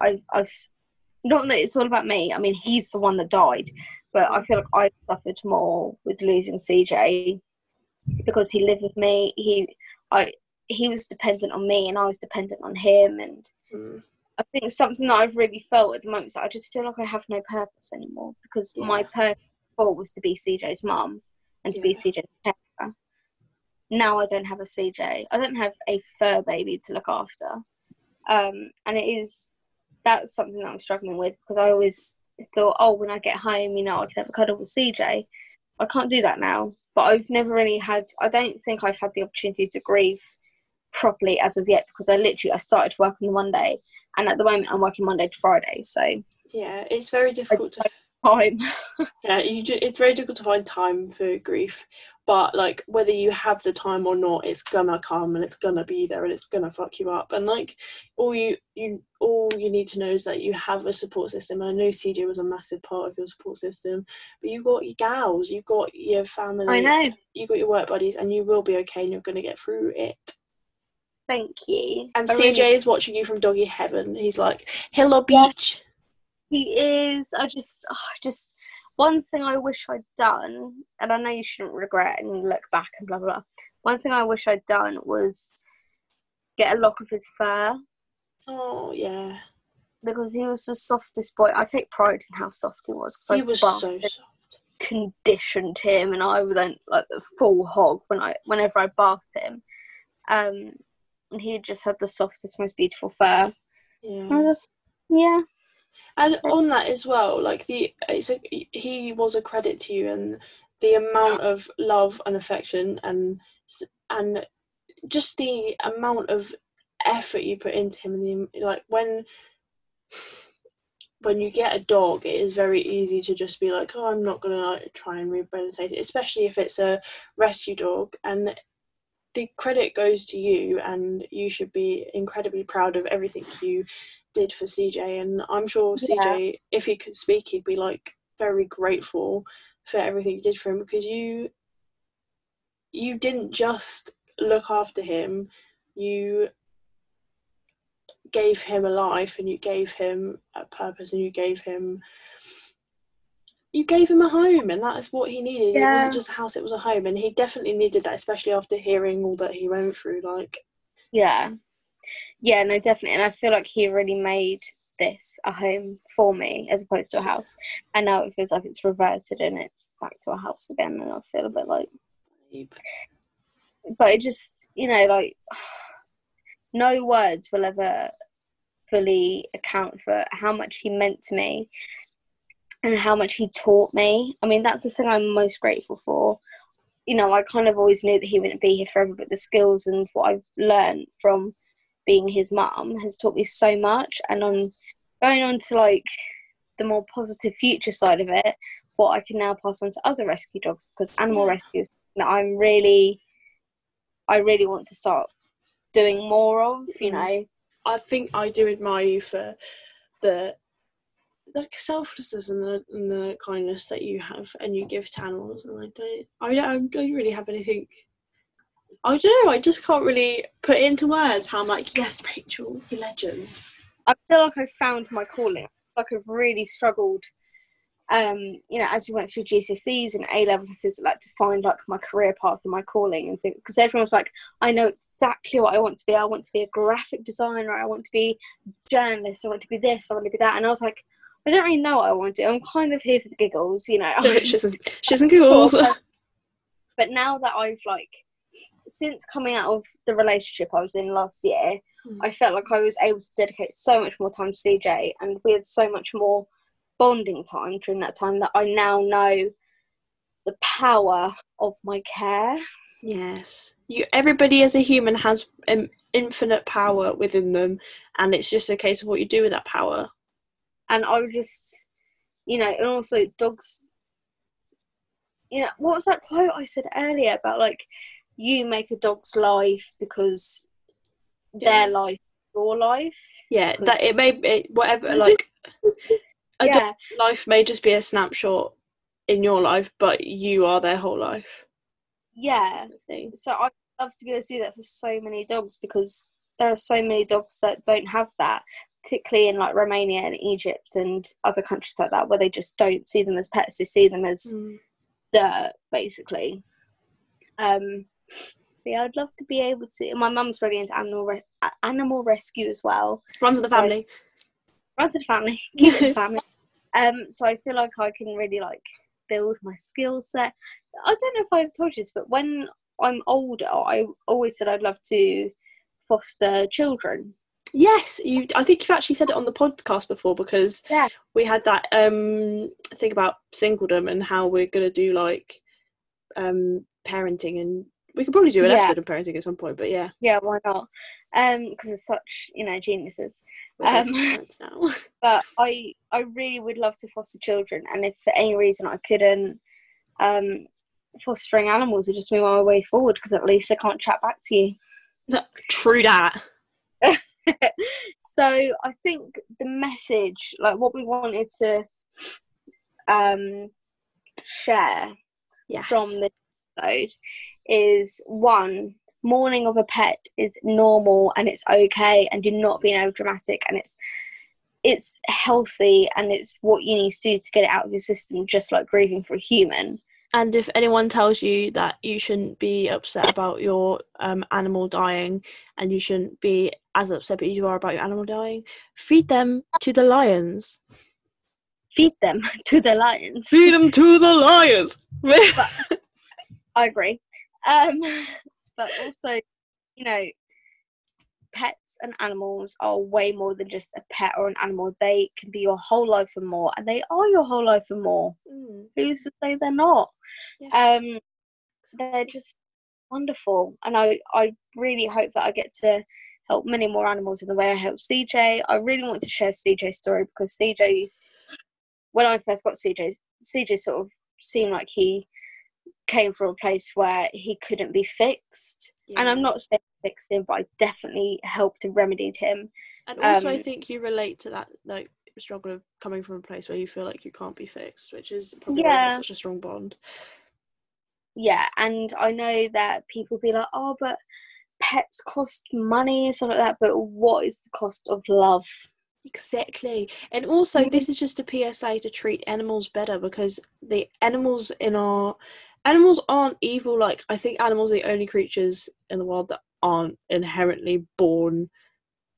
I've, I've, not that it's all about me. I mean, he's the one that died, but I feel like I suffered more with losing CJ because he lived with me. He, I, he was dependent on me, and I was dependent on him, and
Mm.
I think something that I've really felt at the moment. is that I just feel like I have no purpose anymore because my purpose before was to be CJ's mum and to be CJ's carer. Now I don't have a CJ. I don't have a fur baby to look after, um, and it is that's something that I'm struggling with because I always thought, oh, when I get home, you know, I can have a cuddle with CJ. I can't do that now, but I've never really had. I don't think I've had the opportunity to grieve properly as of yet because I literally I started work on the Monday and at the moment I'm working Monday to Friday, so
Yeah, it's very difficult to
time. <laughs>
yeah, you ju- it's very difficult to find time for grief. But like whether you have the time or not, it's gonna come and it's gonna be there and it's gonna fuck you up. And like all you you all you need to know is that you have a support system. And I know CJ was a massive part of your support system, but you got your gals, you got your family,
I know.
you got your work buddies, and you will be okay and you're gonna get through it.
Thank you.
And
I
CJ
really-
is watching you from doggy heaven. He's like, Hello beach.
He is. I just, oh, just one thing I wish I'd done, and I know you shouldn't regret and look back and blah blah. blah. One thing I wish I'd done was get a lock of his fur
Oh yeah.
because he was the softest boy. I take pride in how soft he was because
He
I
was so soft.
conditioned him, and I went like the full hog when I whenever I bathed him. Um, and he just had the softest, most beautiful fur.
Yeah.
I just, yeah,
And on that as well, like the it's a, he was a credit to you, and the amount of love and affection and and just the amount of effort you put into him, and the, like when when you get a dog, it is very easy to just be like, oh, I'm not gonna like, try and rehabilitate it, especially if it's a rescue dog, and the credit goes to you, and you should be incredibly proud of everything you did for CJ, and I'm sure
Yeah.
CJ, if he could speak, he'd be like very grateful for everything you did for him because you you didn't just look after him, you gave him a life and you gave him a purpose and you gave him you gave him a home and that is what he needed. It wasn't just a house, it was a home and he definitely needed that, especially after hearing all that he went through. Like
yeah, yeah, no, definitely. And I feel like he really made this a home for me as opposed to a house. And now it feels like it's reverted and it's back to a house again, and I feel a bit like but it just you know like <sighs> no words will ever fully account for how much he meant to me and how much he taught me i mean that's the thing i'm most grateful for you know i kind of always knew that he wouldn't be here forever but the skills and what i've learned from being his mum has taught me so much and on going on to like the more positive future side of it what i can now pass on to other rescue dogs because animal
Yeah.
rescue is something that i'm really I really want to start doing more of, you
Mhm.
know.
I think I do admire you for the like selflessness and the, and the kindness that you have and you give to animals and I don't I don't, I don't really have anything I don't know I just can't really put it into words how I'm like yes Rachel the legend
I feel like I've found my calling. Like I've really struggled, um, you know, as we went through GCSEs and A levels and things like to find like my career path and my calling and things. Because everyone's like, I know exactly what I want to be. I want to be a graphic designer. I want to be a journalist. I want to be this. I want to be that. And I was like, I don't really know what I want to do. I'm kind of here for the giggles, you know. <laughs> Was
she's she's in googles <laughs> <laughs>
but now that I've like since coming out of the relationship I was in last year,
Mm.
I felt like I was able to dedicate so much more time to CJ and we had so much more bonding time during that time that I now know the power of my care.
yes you everybody as a human has um, infinite power within them and it's just a case of what you do with that power
And I was just you know, and also dogs you know, what was that quote I said earlier about like you make a dog's life because their life your life.
yeah that it may it, whatever <laughs> like a
yeah,
life may just be a snapshot in your life, but you are their whole life.
yeah.
kind of thing.
So I'd love to be able to do that for so many dogs because there are so many dogs that don't have that, particularly in like Romania and Egypt and other countries like that where they just don't see them as pets, they see them as
Mm.
dirt, basically. Um, so yeah, I'd love to be able to. My mum's really into animal re- animal rescue as well.
Runs in the
So-
family.
Runs in the family, <laughs> keep the family. <laughs> Um, so I feel like I can really like build my skill set. I don't know if I've told you this, but when I'm older, I always said I'd love to foster children.
Yes, you. I think you've actually said it on the podcast before because
Yeah.
we had that um thing about singledom and how we're gonna do like um parenting and we could probably do an
Yeah.
episode of parenting at some point. But yeah,
Yeah, why not? Um, because it's such you know geniuses. Um,
now. <laughs>
but I I really would love to foster children, and if for any reason I couldn't, um, fostering animals would just be my way forward because at least I can't chat back to you.
True that. <laughs> <laughs>
so I think the message, like what we wanted to um share
Yes.
from this episode, is one mourning of a pet is normal and it's okay, and you're not being over dramatic, and it's it's healthy and it's what you need to do to get it out of your system, just like grieving for a human.
And if anyone tells you that you shouldn't be upset about your um, animal dying and you shouldn't be as upset as you are about your animal dying, feed them to the lions.
feed them <laughs> to the lions.
Feed them to the lions.
I agree. Um, but also, you know, pets and animals are way more than just a pet or an animal. They can be your whole life and more, and they are your whole life and more.
Mm,
Who's to say they're not? Um, they're just wonderful, and I I really hope that I get to help many more animals in the way I help CJ. I really want to share CJ's story because CJ, when I first got CJ, CJ sort of seemed like he came from a place where he couldn't be fixed. And I'm not saying fixed him, but I definitely helped and remedied him.
And also, I
um,
think you relate to that like struggle of coming from a place where you feel like you can't be fixed, which is probably why
Yeah.
such a strong bond.
Yeah, and I know that people be like, oh, but pets cost money and stuff like that. But what is the cost of love?
Exactly. And also,
Mhm.
this is just a PSA to treat animals better because the animals in our animals aren't evil. Like, I think animals are the only creatures in the world that aren't inherently born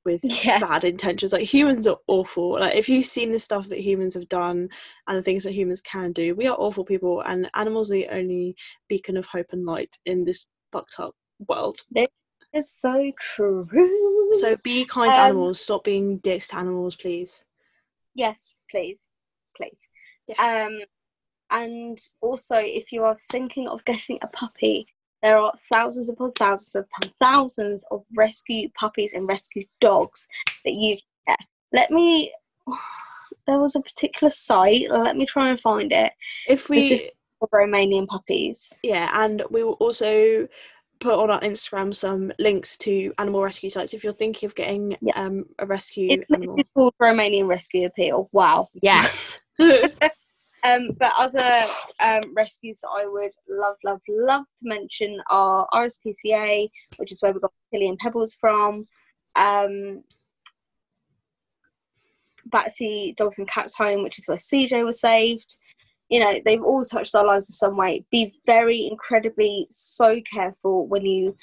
with <laughs>
Yeah.
bad intentions. Like, humans are awful. Like, if you've seen the stuff that humans have done and the things that humans can do, we are awful people, and animals are the only beacon of hope and light in this fucked up world.
It's so true.
So, be kind to
Um,
animals. Stop being dicks to animals, please.
yes, please, please.
Yes.
Um, and also, if you are thinking of getting a puppy, there are thousands upon thousands upon thousands of rescue puppies and rescue dogs that you can get. Let me. <sighs> There was a particular site. Let me try and find it.
if we
Romanian puppies.
yeah and we will also put on our instagram some links to animal rescue sites if you're thinking of getting
Yeah.
um a rescue
It's
animal
called Romanian Rescue Appeal. Wow.
yes <laughs>
Um, but other um, rescues that I would love, love, love to mention are RSPCA, which is where we got Tilly and Pebbles from. Um, Battersea Dogs and Cats Home, which is where CJ was saved. You know, they've all touched our lives in some way. Be very incredibly so careful when you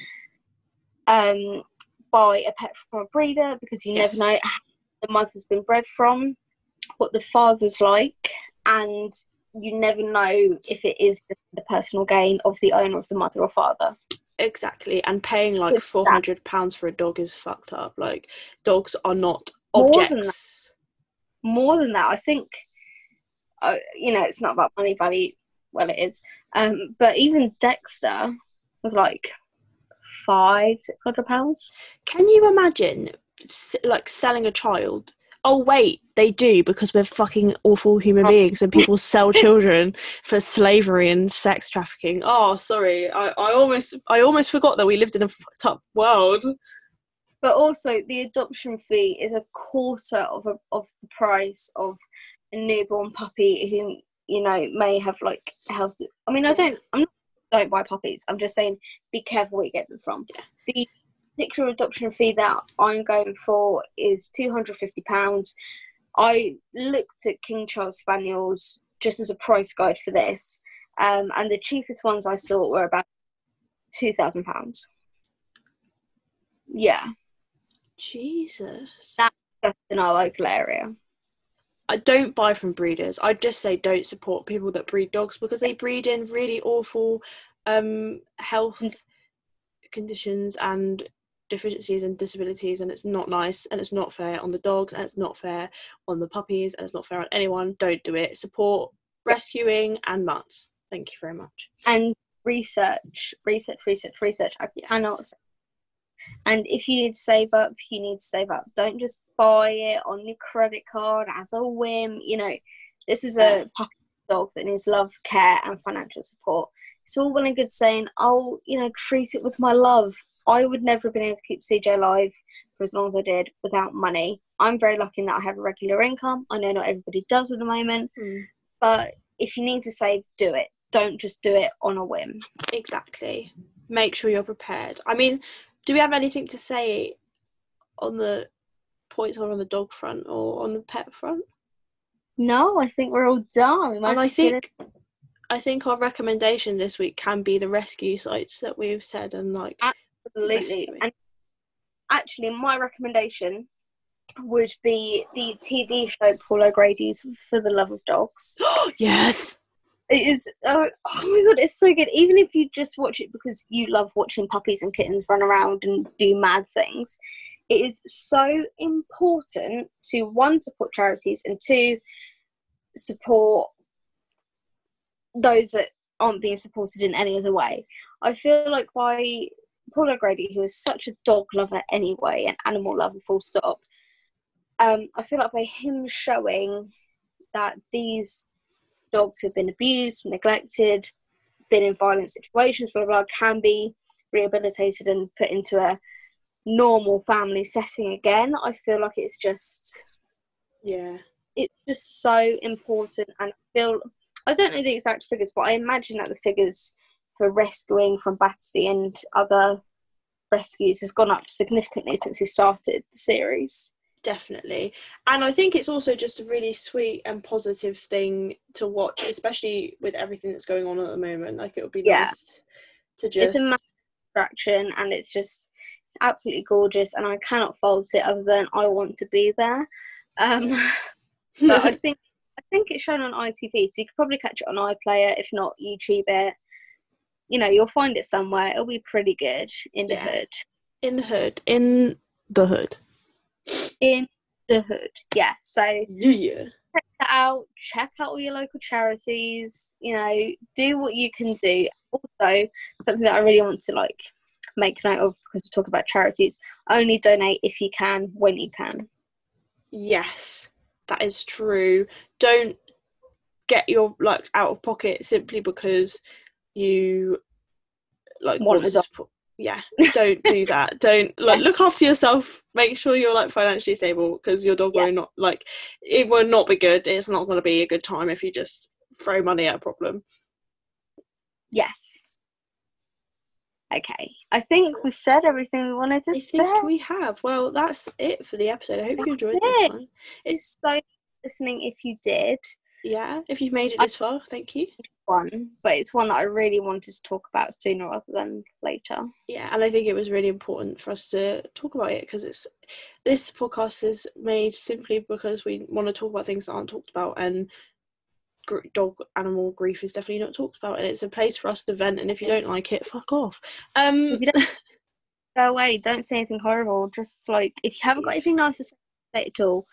um, buy a pet from a breeder because you
Yes.
never know how the mother's been bred from, what the father's like, and you never know if it is the personal gain of the owner of the mother or father.
exactly and paying like
With
400 pounds for a dog is fucked up like dogs are not
More than that.
objects
More than that, I think, uh, you know, it's not about money value. Well, it is. Um, but even Dexter was like five, six hundred pounds.
can you imagine like selling a child oh wait they do because we're fucking awful human
Oh.
beings and <laughs> people sell children for slavery and sex trafficking oh sorry i, I almost i almost forgot that we lived in a fucked up world
But also, the adoption fee is a quarter of a, of the price of a newborn puppy who you know may have like health. I mean, I don't. I'm not don't buy puppies. I'm just saying, be careful where you get them from.
Yeah.
The particular adoption fee that I'm going for is two hundred fifty pounds. I looked at King Charles Spaniels just as a price guide for this, um, and the cheapest ones I saw were about two thousand pounds. Yeah,
jesus
That's just in our local area.
I don't buy from breeders. I'd just say don't support people that breed dogs because they breed in really awful um, health conditions and deficiencies and disabilities, and it's not nice and it's not fair on the dogs and it's not fair on the puppies and it's not fair on anyone. Don't do it. Support rescuing and mutts. Thank you very much.
and research, research, research, research. I
Yes.
cannot. And if you need to save up, you need to save up. Don't just buy it on your credit card as a whim. You know, this is a puppy dog that needs love, care, and financial support. It's all well and good saying, "Oh, you know, treat it with my love." I would never have been able to keep CJ alive for as long as I did without money. I'm very lucky that I have a regular income. I know not everybody does at the moment, hmm. but if you need to save, do it. Don't just do it on a whim.
Exactly. Make sure you're prepared. I mean, do we have anything to say on the points or on the dog front or on the pet front?
No, I think we're all done. We
and I think I think our recommendation this week can be the rescue sites that we've said and like
Absolutely. And actually, my recommendation would be the TV show Paul O'Grady's For the Love of Dogs. <gasps>
yes.
It is oh, oh my god, it's so good. Even if you just watch it because you love watching puppies and kittens run around and do mad things, it is so important to one support charities and two support those that aren't being supported in any other way. I feel like by Paul O'Grady, who is such a dog lover anyway, an animal lover, full stop. Um, I feel like by him showing that these dogs who've been abused, neglected, been in violent situations, blah, blah, blah, can be rehabilitated and put into a normal family setting again. I feel like it's just
Yeah.
it's just so important and I feel I don't know the exact figures, but I imagine that the figures for rescuing from Battersea and other rescues has gone up significantly since he started the series.
Definitely. And I think it's also just a really sweet and positive thing to watch, especially with everything that's going on at the moment. Like it would be
Yeah.
nice to just
It's a massive attraction and it's just it's absolutely gorgeous and I cannot fault it other than I want to be there. Um, <laughs> but I think I think it's shown on ITV, so you could probably catch it on iPlayer, if not YouTube it. You know, you'll find it somewhere. It'll be pretty good in the
Yeah.
hood.
in the hood. In the hood.
In the hood. Yeah. So
Yeah.
check that out. Check out all your local charities. You know, do what you can do. Also, something that I really want to like make note of because we talk about charities. Only donate if you can, when you can.
Yes, that is true. Don't get your like out of pocket simply because you like
Want
want to support. Yeah, don't do <laughs> that. Don't like look after yourself. Make sure you're like financially stable because your dog
Yeah.
will not like it will not be good. It's not going to be a good time if you just throw money at a problem.
Yes. Okay. I think we said everything we wanted to
I
say.
we have. Well, that's it for the episode. I hope you enjoyed this one.
It's so listening if you did
Yeah, if you've made it this far, thank you.
one, but it's one that I really wanted to talk about sooner rather than later.
yeah and i think it was really important for us to talk about it because it's this podcast is made simply because we want to talk about things that aren't talked about and gr- dog animal grief is definitely not talked about and it's a place for us to vent and if you don't like it fuck off um
If you don't <laughs> go away, don't say anything horrible. Just like if you haven't got anything nice to say, say at all.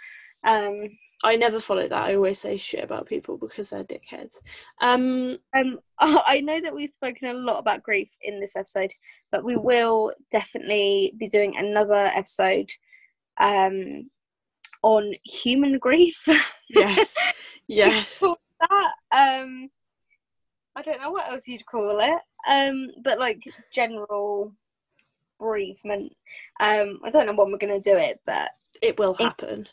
Um,
i never follow that i always say shit about people because they're dickheads um
um, <laughs> I know that we've spoken a lot about grief in this episode, but we will definitely be doing another episode um, on human grief. <laughs>
yes yes
that. Um, I don't know what else you'd call it, um, but like general bereavement. Um, I don't know when we're going to do it, but
it will happen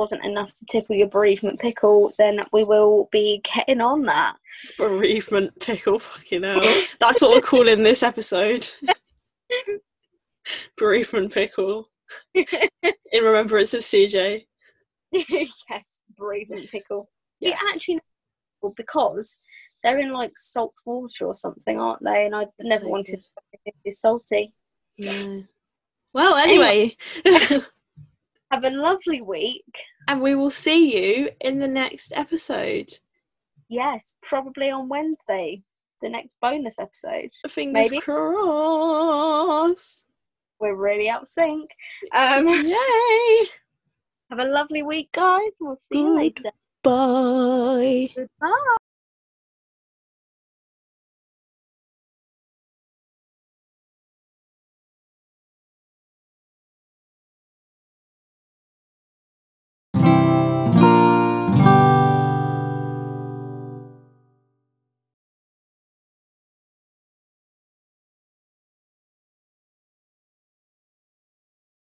wasn't enough to tickle your bereavement pickle, then we will be getting on that.
bereavement pickle fucking hell <laughs> that's what we're calling this episode bereavement pickle in remembrance of cj
yes, bereavement
Yes.
pickle.
yes.
It actually because they're in like salt water or something, aren't they? And I
That's
never
so
wanted
good.
to be salty.
No. Well, anyway, <laughs>
Have a lovely week.
and we will see you in the next episode.
Yes, probably on Wednesday, the next bonus episode.
Fingers
Maybe.
crossed.
We're really out of sync. Um,
Yay! <laughs>
have a lovely week, guys. We'll see you later.
Bye.
Goodbye.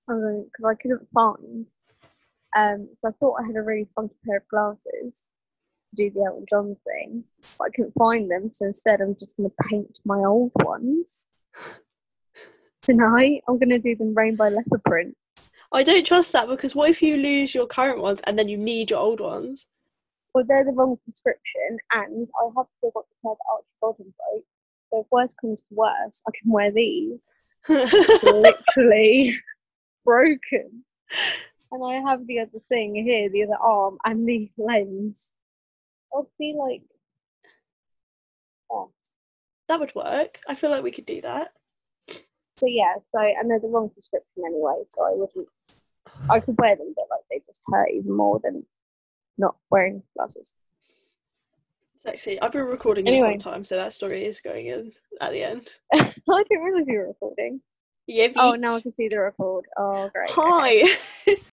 Because I couldn't find. Um, so I thought I had a really funky pair of glasses to do the Elton John thing, but I couldn't find them. So instead, I'm just going to paint my old ones <laughs> tonight. I'm going to do them rainbow leopard print.
I don't trust that because what if you lose your current ones and then you need your old ones?
Well, they're the wrong prescription, and I have still got the pair that Archie Bodden broke. So if worse comes to worse, I can wear these. <laughs> Literally broken.
and I have the other thing here, the other arm, and the lens. I'll be like,
That would work. I feel like we could do that.
so yeah. So and they're the wrong prescription anyway, so I wouldn't. I could wear them, but like they just hurt even more than not wearing glasses.
Sexy. I've been recording this whole time, so that story is going in at the end. <laughs>
I didn't realize you were recording.
Yeah.
Oh, now I can see the record. Oh, great. okay.
Hi. <laughs>